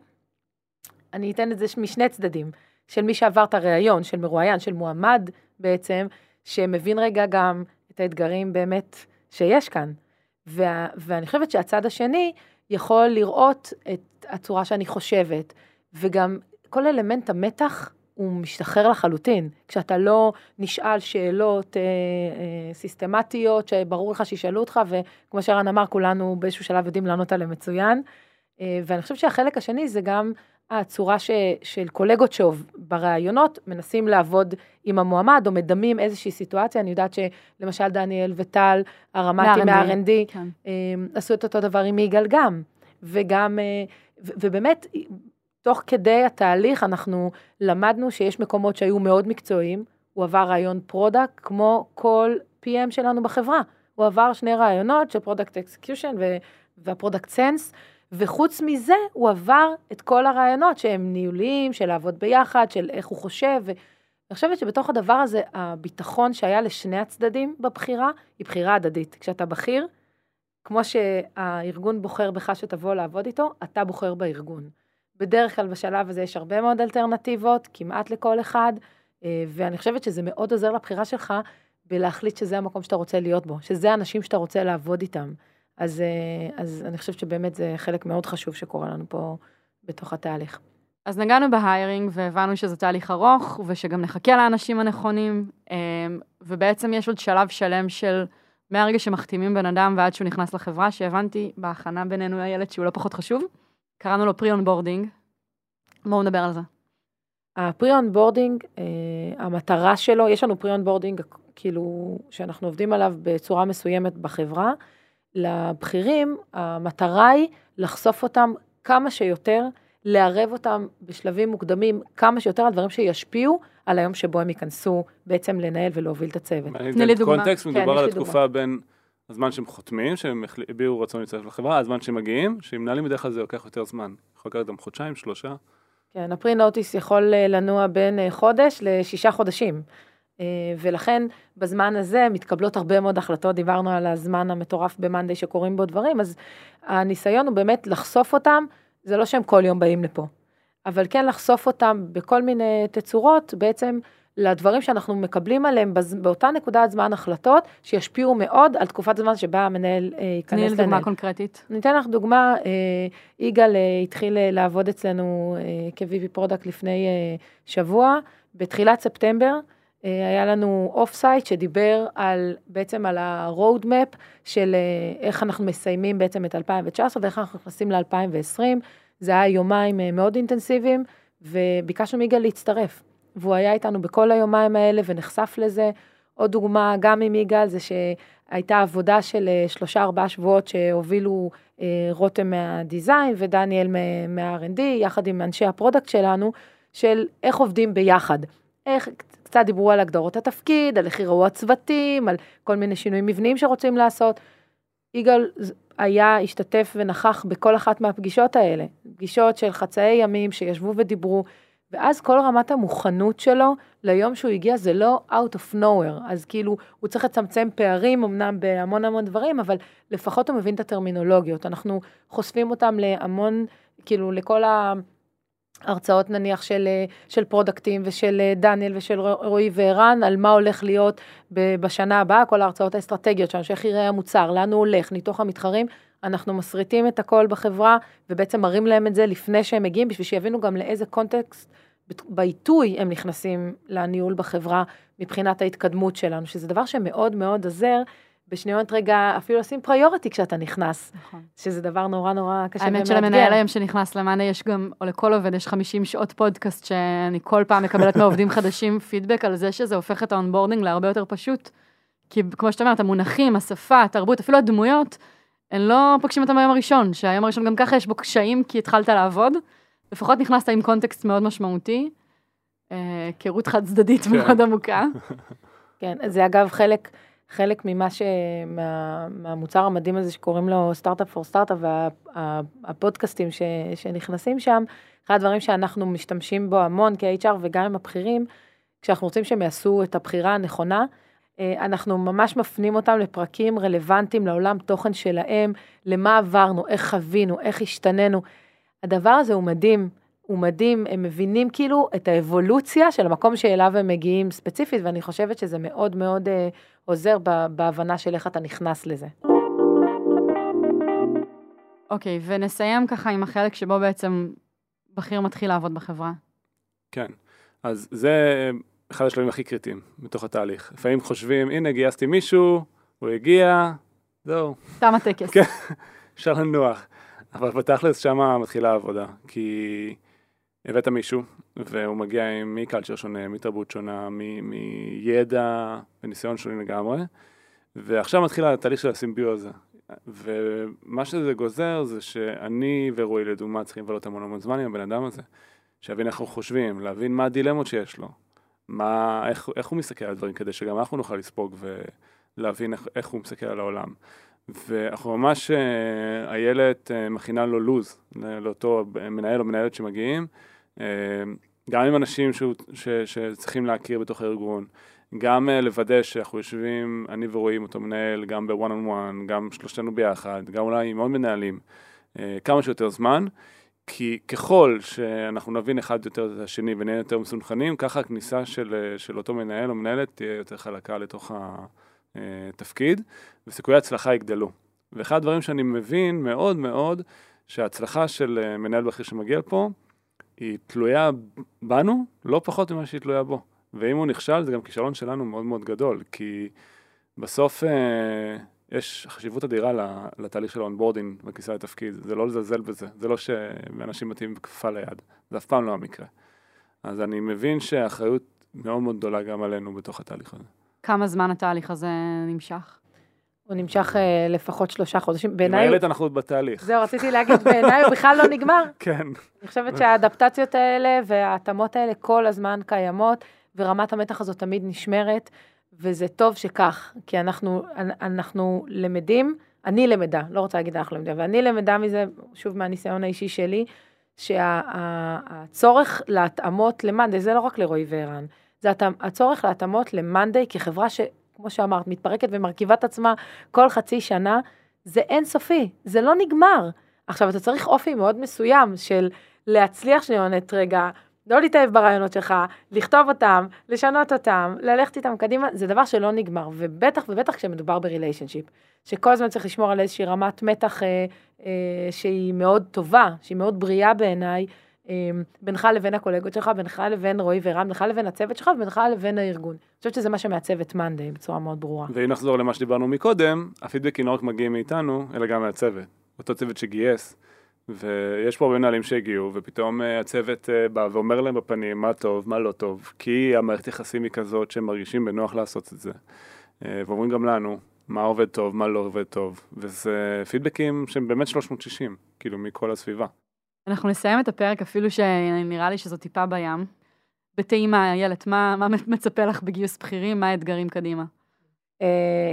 Speaker 3: אני אתן את זה משני צדדים, של מי שעבר את הראיון, של מרואיין, של מועמד בעצם, שמבין רגע גם את האתגרים באמת שיש כאן. וה- ואני חושבת שהצד השני, יכול לראות את הצורה שאני חושבת, וגם כל אלמנט המתח הוא משתחרר לחלוטין. כשאתה לא נשאל שאלות אה, אה, סיסטמטיות, שברור לך שישאלו אותך, וכמו שרן אמר, כולנו באיזשהו שלב יודעים לענות עליהם מצוין. אה, ואני חושבת שהחלק השני זה גם הצורה ש, של קולגות שבראיונות מנסים לעבוד עם המועמד, או מדמים איזושהי סיטואציה. אני יודעת שלמשל דניאל וטל, הרמ"טים מה-R&D, כן. עשו את אותו דבר עם יגאל גם. וגם, ו, ובאמת, תוך כדי התהליך אנחנו למדנו שיש מקומות שהיו מאוד מקצועיים, הוא עבר ריאיון product כמו כל PM שלנו בחברה. הוא עבר שני ראיונות של product execution וה product sense, וחוץ מזה הוא עבר את כל הראיונות שהם ניהוליים, של לעבוד ביחד, של איך הוא חושב. ואני חושבת שבתוך הדבר הזה, הביטחון שהיה לשני הצדדים בבחירה, היא בחירה הדדית. כשאתה בכיר, כמו שהארגון בוחר בך שתבוא לעבוד איתו, אתה בוחר בארגון. בדרך כלל בשלב הזה יש הרבה מאוד אלטרנטיבות, כמעט לכל אחד, אה, ואני חושבת שזה מאוד עוזר לבחירה שלך בלהחליט שזה המקום שאתה רוצה להיות בו, שזה האנשים שאתה רוצה לעבוד איתם. אז, אה, אז אני חושבת שבאמת זה חלק מאוד חשוב שקורה לנו פה בתוך התהליך.
Speaker 1: אז נגענו ב hiring והבנו שזה תהליך ארוך ושגם נחכה לאנשים הנכונים, אה, ובעצם יש עוד שלב שלם של מהרגע שמחתימים בן אדם ועד שהוא נכנס לחברה, שהבנתי בהכנה בינינו שהוא לא פחות חשוב, קראנו לו pre onboarding. בואו נדבר על זה.
Speaker 3: ה pre onboarding, אה, המטרה שלו, יש לנו pre onboarding כאילו שאנחנו עובדים עליו בצורה מסוימת בחברה, לבכירים המטרה היא לחשוף אותם כמה שיותר, לערב אותם בשלבים מוקדמים כמה שיותר על דברים שישפיעו על היום שבו הם ייכנסו בעצם לנהל ולהוביל את הצוות.
Speaker 1: תני לי דוגמה.
Speaker 2: context
Speaker 3: כן,
Speaker 2: מדובר
Speaker 3: יש
Speaker 2: על התקופה
Speaker 3: דוגמה.
Speaker 2: בין הזמן שהם חותמים, שהם הביעו רצון להצטרף לחברה, הזמן שהם מגיעים, שאם מנהלים בדרך כלל זה לוקח יותר זמן. יכול לקחת גם חודשיים, שלושה.
Speaker 3: כן, הפרי נוטיס יכול אה, לנוע בין אה, חודש לשישה חודשים. אה, ולכן בזמן הזה מתקבלות הרבה מאוד החלטות, דיברנו על הזמן המטורף במאנדי שקורים בו דברים, אז הניסיון הוא באמת לחשוף אותם, זה לא שהם כל יום באים לפה, אבל כן לחשוף אותם בכל מיני תצורות, בעצם לדברים שאנחנו מקבלים עליהם בז- באותה נקודת זמן החלטות, שישפיעו מאוד על תקופת הזמן שבה המנהל אה, ייכנס
Speaker 1: תני לי
Speaker 3: לנהל.
Speaker 1: דוגמה קונקרטית.
Speaker 3: אני אתן לך דוגמה, אה, יגאל אה, התחיל אה, לעבוד אצלנו אה, כ-VP product לפני אה, שבוע, בתחילת ספטמבר. אה, היה לנו off-site שדיבר על, בעצם על ה-road map של אה, איך אנחנו מסיימים בעצם את 2019 ואיך אנחנו נכנסים ל-2020. זה היה יומיים אה, מאוד אינטנסיביים, וביקשנו מיגאל להצטרף. והוא היה איתנו בכל היומיים האלה ונחשף לזה. עוד דוגמה, גם עם יגאל, זה שהייתה עבודה של שלושה ארבעה שבועות שהובילו אה, רותם מה design ודניאל מה- מה-R&D, יחד עם אנשי ה product שלנו, של איך עובדים ביחד. איך, קצת דיברו על הגדרות התפקיד, על איך יראו הצוותים, על כל מיני שינויים מבניים שרוצים לעשות. יגאל היה, השתתף ונכח בכל אחת מהפגישות האלה. פגישות של חצאי ימים שישבו ודיברו, ואז כל רמת המוכנות שלו ליום שהוא הגיע זה לא out of nowhere, אז כאילו הוא צריך לצמצם פערים אמנם בהמון המון דברים, אבל לפחות הוא מבין את הטרמינולוגיות. אנחנו חושפים אותם להמון, כאילו לכל ההרצאות נניח של, אה, של פרודקטים ושל אה, דניאל ושל רועי וערן, על מה הולך להיות בשנה הבאה, כל ההרצאות האסטרטגיות שלנו, שאיך יראה המוצר, לאן הוא הולך, ניתוח המתחרים. אנחנו מסריטים את הכל בחברה, ובעצם מראים להם את זה לפני שהם מגיעים, בשביל שיבינו גם לאיזה קונטקסט בעיתוי הם נכנסים לניהול בחברה מבחינת ההתקדמות שלנו, שזה דבר שמאוד מאוד עוזר בשניות רגע אפילו לשים priority כשאתה נכנס,
Speaker 1: נכון.
Speaker 3: שזה דבר נורא נורא קשה
Speaker 1: האמת
Speaker 3: ומאתגר.
Speaker 1: שלמנהל היום שנכנס למאנדיי יש גם, או לכל עובד יש 50 שעות פודקאסט שאני כל פעם מקבלת מעובדים חדשים פידבק על זה שזה הופך את ה onboarding להרבה יותר פשוט. כי כמו שאת אומרת, המונחים, השפה, התרבות, אפילו הדמויות, הן לא פוגשים אותם ביום הראשון, שהיום הראשון גם ככה יש בו קשיים כי התחלת לעבוד. לפחות נכנסת עם context מאוד משמעותי, אה, היכרות חד צדדית
Speaker 2: כן.
Speaker 1: מאוד עמוקה.
Speaker 3: כן, זה אגב חלק, חלק ממה ש... מה, מהמוצר המדהים הזה שקוראים לו סטארט-אפ פור סטארט-אפ והפודקאסטים ש, שנכנסים שם, אחד הדברים שאנחנו משתמשים בו המון כ-HR וגם עם הבכירים, כשאנחנו רוצים שהם יעשו את הבחירה הנכונה, אה, אנחנו ממש מפנים אותם לפרקים רלוונטיים לעולם תוכן שלהם, למה עברנו, איך חווינו, איך השתננו. הדבר הזה הוא מדהים, הוא מדהים, הם מבינים כאילו את האבולוציה של המקום שאליו הם מגיעים ספציפית, ואני חושבת שזה מאוד מאוד אה, עוזר ב- בהבנה של איך אתה נכנס לזה.
Speaker 1: אוקיי, ונסיים ככה עם החלק שבו בעצם בכיר מתחיל לעבוד בחברה.
Speaker 2: כן. אז זה אחד השלבים הכי קריטיים בתוך התהליך. לפעמים חושבים, הנה גייסתי מישהו, הוא הגיע, זהו,
Speaker 1: תם הטקס.
Speaker 2: כן. אפשר לנוח. אבל בתכלס שמה מתחילה העבודה, כי הבאת מישהו, והוא מגיע מקלצ'ר שונה, מתרבות שונה, מידע וניסיון שונים לגמרי, ועכשיו מתחיל התהליך של הסימביוזה. ומה שזה גוזר זה שאני ורועי לדוגמה צריכים לבלות המון המון זמן עם הבן אדם הזה, שיבין איך הוא חושבים, להבין מה הדילמות שיש לו, מה, איך, איך הוא מסתכל על הדברים כדי שגם אנחנו נוכל לספוג ולהבין איך, איך הוא מסתכל על העולם. ואנחנו ממש, אה, איילת אה, מכינה לו לו"ז, לאותו מנהל או מנהלת שמגיעים, אה, גם עם אנשים שהוא, ש, שצריכים להכיר בתוך הארגון, גם לוודא שאנחנו יושבים, אני ורואים אותו מנהל, גם בוואן און וואן, גם שלושתנו ביחד, גם אולי עם עוד מנהלים, כמה שיותר זמן, כי ככל שאנחנו נבין אחד יותר את השני ונהיה יותר מסונכנים, ככה הכניסה של, של אותו מנהל או מנהלת תהיה יותר חלקה לתוך התפקיד, וסיכויי ההצלחה יגדלו. ואחד הדברים שאני מבין מאוד מאוד, שההצלחה של אה, מנהל בכיר שמגיע פה, היא תלויה בנו לא פחות ממה שהיא תלויה בו. ואם הוא נכשל, זה גם כישלון שלנו מאוד מאוד גדול, כי בסוף אה, יש חשיבות אדירה לתהליך של ה onboarding בכניסה לתפקיד, זה לא לזלזל בזה, זה לא שאנשים מתאים בכפפה ליד, זה אף פעם לא המקרה. אז אני מבין שהאחריות מאוד מאוד גדולה גם עלינו בתוך התהליך הזה.
Speaker 1: כמה זמן התהליך הזה נמשך?
Speaker 3: הוא נמשך uh, לפחות שלושה חודשים.
Speaker 2: בעיניי... עם איילת אנחנו עוד בתהליך.
Speaker 3: זהו, רציתי להגיד, בעיניי הוא בכלל לא נגמר.
Speaker 2: כן.
Speaker 3: אני חושבת שהאדפטציות האלה וההתאמות האלה כל הזמן קיימות, ורמת המתח הזאת תמיד נשמרת, וזה טוב שכך, כי אנחנו, אנחנו למדים, אני למדה, לא רוצה להגיד אנחנו למדים, אבל אני למדה מזה, שוב מהניסיון האישי שלי, שהצורך להתאמות למאנדי, זה לא רק לרועי וערן, זה הצורך להתאמות למאנדי כחברה ש... כמו שאמרת, מתפרקת ומרכיבה את עצמה כל חצי שנה, זה אינסופי, זה לא נגמר. עכשיו, אתה צריך אופי מאוד מסוים של להצליח שניונת רגע, לא להתאהב ברעיונות שלך, לכתוב אותם, לשנות אותם, ללכת איתם קדימה, זה דבר שלא נגמר, ובטח ובטח כשמדובר בריליישנשיפ, שכל הזמן צריך לשמור על איזושהי רמת מתח אה, אה, שהיא מאוד טובה, שהיא מאוד בריאה בעיניי, בינך לבין הקולגות שלך, בינך לבין רועי ורם, בינך לבין הצוות שלך ובינך לבין הארגון. אני חושבת שזה מה שמעצב את מאנדיי בצורה מאוד ברורה.
Speaker 2: ואם נחזור למה שדיברנו מקודם, הפידבקים לא רק מגיעים מאיתנו, אלא גם מהצוות. אותו צוות שגייס, ויש פה הרבה מנהלים שהגיעו, ופתאום אה, הצוות אה, בא ואומר להם בפנים מה טוב, מה לא טוב, כי המערכת יחסים היא כזאת שהם מרגישים בנוח לעשות את זה. אה, ואומרים גם לנו, מה עובד טוב, מה לא עובד טוב, וזה פידבקים שהם באמת 360, כאילו מכל הסביבה.
Speaker 1: אנחנו נסיים את הפרק אפילו שנראה לי שזו טיפה בים. בטעימה, איילת, מה, מה מצפה לך בגיוס בכירים? מה האתגרים קדימה?
Speaker 3: אה,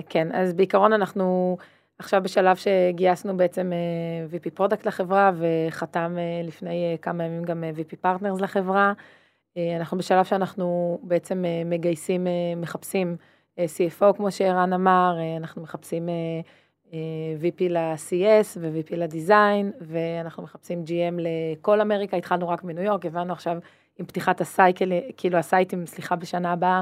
Speaker 3: כן, אז בעיקרון אנחנו עכשיו בשלב שגייסנו בעצם אה, VP product לחברה וחתם אה, לפני אה, כמה ימים גם אה, VP partners לחברה. Uh, אנחנו בשלב שאנחנו בעצם uh, מגייסים, uh, מחפשים uh, CFO כמו שערן אמר, uh, אנחנו מחפשים uh, VP ל-CS ו-VP לדיזיין, ואנחנו מחפשים GM לכל אמריקה, התחלנו רק מניו יורק, הבנו עכשיו עם פתיחת הסייקל, כאילו הסייטים, סליחה, בשנה הבאה,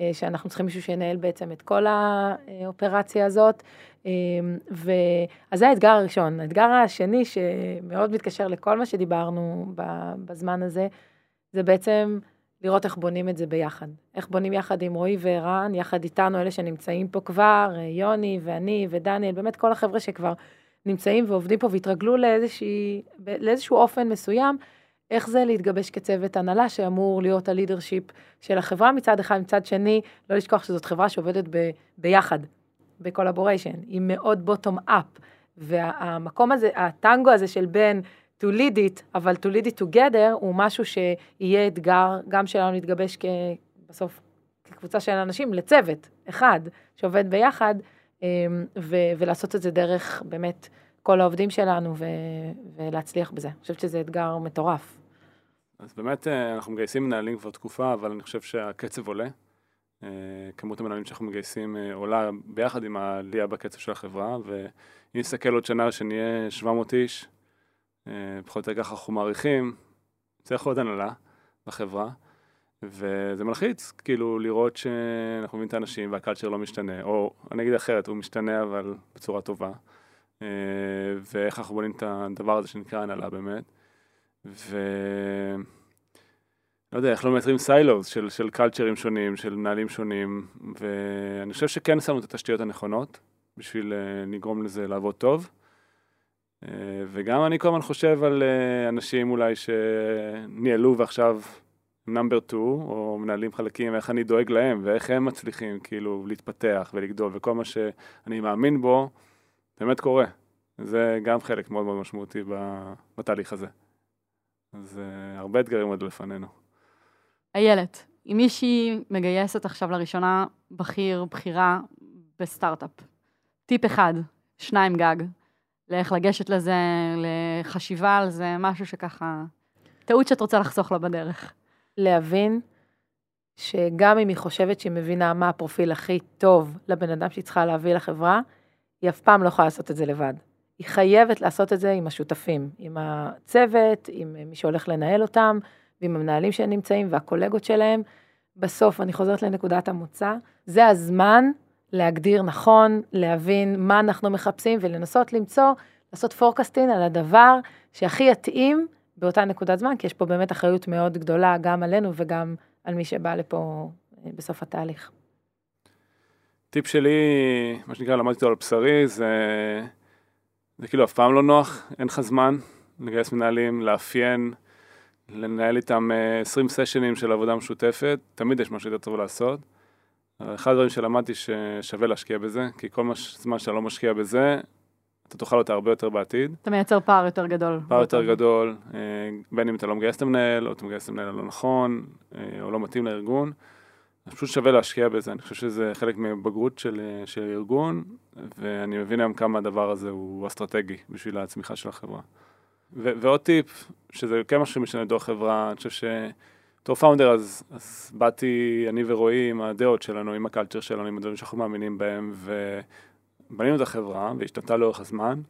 Speaker 3: אה, שאנחנו צריכים מישהו שינהל בעצם את כל האופרציה הזאת. אה, ו... אז זה האתגר הראשון. האתגר השני, שמאוד מתקשר לכל מה שדיברנו בזמן הזה, זה בעצם לראות איך בונים את זה ביחד. איך בונים יחד עם רועי וערן, יחד איתנו, אלה שנמצאים פה כבר, יוני ואני ודניאל, באמת כל החבר'ה שכבר נמצאים ועובדים פה והתרגלו לאיזושהי, לאיזשהו אופן מסוים, איך זה להתגבש כצוות הנהלה שאמור להיות ה leadership של החברה מצד אחד, מצד שני, לא לשכוח שזאת חברה שעובדת ב, ביחד, ב collaboration, היא מאוד bottom-up, והמקום הזה, הטנגו הזה של בין to lead it, אבל to lead it together הוא משהו שיהיה אתגר גם שלנו להתגבש כ... בסוף כקבוצה של אנשים לצוות אחד שעובד ביחד, אמ, ו- ולעשות את זה דרך באמת כל העובדים שלנו ו- ולהצליח בזה. אני חושבת שזה אתגר מטורף.
Speaker 2: אז באמת אה, אנחנו מגייסים מנהלים כבר תקופה, אבל אני חושב שהקצב עולה. אה, כמות המנהלים שאנחנו מגייסים אה, עולה ביחד עם העלייה בקצב של החברה, ואם נסתכל עוד שנה שנהיה 700 איש, פחות או יותר ככה אנחנו מעריכים, צריך עוד הנהלה בחברה, וזה מלחיץ, כאילו, לראות שאנחנו מבינים את האנשים והקלצ'ר לא משתנה, או אני אגיד אחרת, הוא משתנה אבל בצורה טובה, אה, ואיך אנחנו בונים את הדבר הזה שנקרא הנהלה באמת, ו... לא יודע, איך לא מייצרים סיילוס של, של קלצ'רים שונים, של מנהלים שונים, ואני חושב שכן שמנו את התשתיות הנכונות בשביל אה, לגרום לזה לעבוד טוב. אה, וגם אני כל הזמן חושב על אה, אנשים אולי שניהלו ועכשיו נאמבר 2, או מנהלים חלקים, איך אני דואג להם, ואיך הם מצליחים כאילו להתפתח ולגדול, וכל מה שאני מאמין בו, באמת קורה. זה גם חלק מאוד מאוד משמעותי בתהליך הזה. אז uh, הרבה אתגרים עוד לפנינו.
Speaker 1: איילת, אם מישהי מגייסת עכשיו לראשונה בכיר, בכירה בסטארט-אפ, טיפ אחד, שניים גג, לאיך לגשת לזה, לחשיבה על זה, משהו שככה, טעות שאת רוצה לחסוך לה בדרך.
Speaker 3: להבין שגם אם היא חושבת שהיא מבינה מה הפרופיל הכי טוב לבן אדם שהיא צריכה להביא לחברה, היא אף פעם לא יכולה לעשות את זה לבד. היא חייבת לעשות את זה עם השותפים, עם הצוות, עם מי שהולך לנהל אותם, ועם המנהלים שנמצאים והקולגות שלהם. בסוף, אני חוזרת לנקודת המוצא, זה הזמן להגדיר נכון, להבין מה אנחנו מחפשים ולנסות למצוא, לעשות פורקסטין על הדבר שהכי יתאים באותה נקודת זמן, כי יש פה באמת אחריות מאוד גדולה גם עלינו וגם על מי שבא לפה אה, בסוף התהליך.
Speaker 2: טיפ שלי, מה שנקרא, למדתי אותו על בשרי, זה, זה כאילו אף פעם לא נוח, אין לך זמן לגייס מנהלים, לאפיין, לנהל איתם 20 אה, סשנים של עבודה משותפת, תמיד יש משהו יותר טוב לעשות. אחד הדברים שלמדתי ששווה להשקיע בזה, כי כל זמן שאתה לא משקיע בזה, אתה תאכל אותה הרבה יותר בעתיד.
Speaker 1: אתה מייצר פער יותר גדול.
Speaker 2: פער יותר גדול, אה, בין אם אתה לא מגייס את המנהל, או אתה מגייס את המנהל הלא נכון, אה, או לא מתאים לארגון. פשוט שווה להשקיע בזה, אני חושב שזה חלק מבגרות של, אה, של ארגון, ואני מבין היום כמה הדבר הזה הוא אסטרטגי בשביל הצמיחה של החברה. ו- ועוד טיפ, שזה כן משהו שמשנה דור חברה, אני חושב שבתור פאונדר אז, אז באתי אני ורועי עם הדעות שלנו, עם הקלצ'ר שלנו, עם הדברים שאנחנו מאמינים בהם, ובנינו את החברה והשתנתה לאורך הזמן,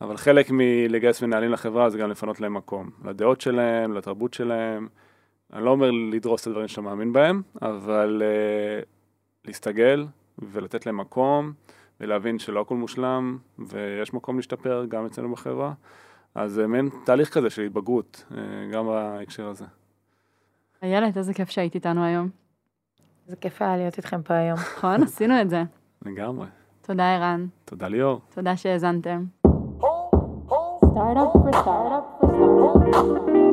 Speaker 2: אבל חלק מלגייס מנהלים לחברה זה גם לפנות להם מקום, לדעות שלהם, לתרבות שלהם. אני לא אומר לדרוס את הדברים שאתה מאמין בהם, אבל uh, להסתגל ולתת להם מקום ולהבין שלא הכל מושלם ויש מקום להשתפר גם אצלנו בחברה. אז זה מעין תהליך כזה של התבגרות, uh, גם בהקשר הזה.
Speaker 1: איילת, איזה כיף שהיית איתנו היום.
Speaker 3: איזה כיף היה להיות איתכם פה היום.
Speaker 1: נכון, עשינו את זה.
Speaker 2: לגמרי.
Speaker 1: תודה, ערן.
Speaker 2: תודה, ליאור.
Speaker 1: תודה שהאזנתם.
Speaker 4: Startup for startup for startup.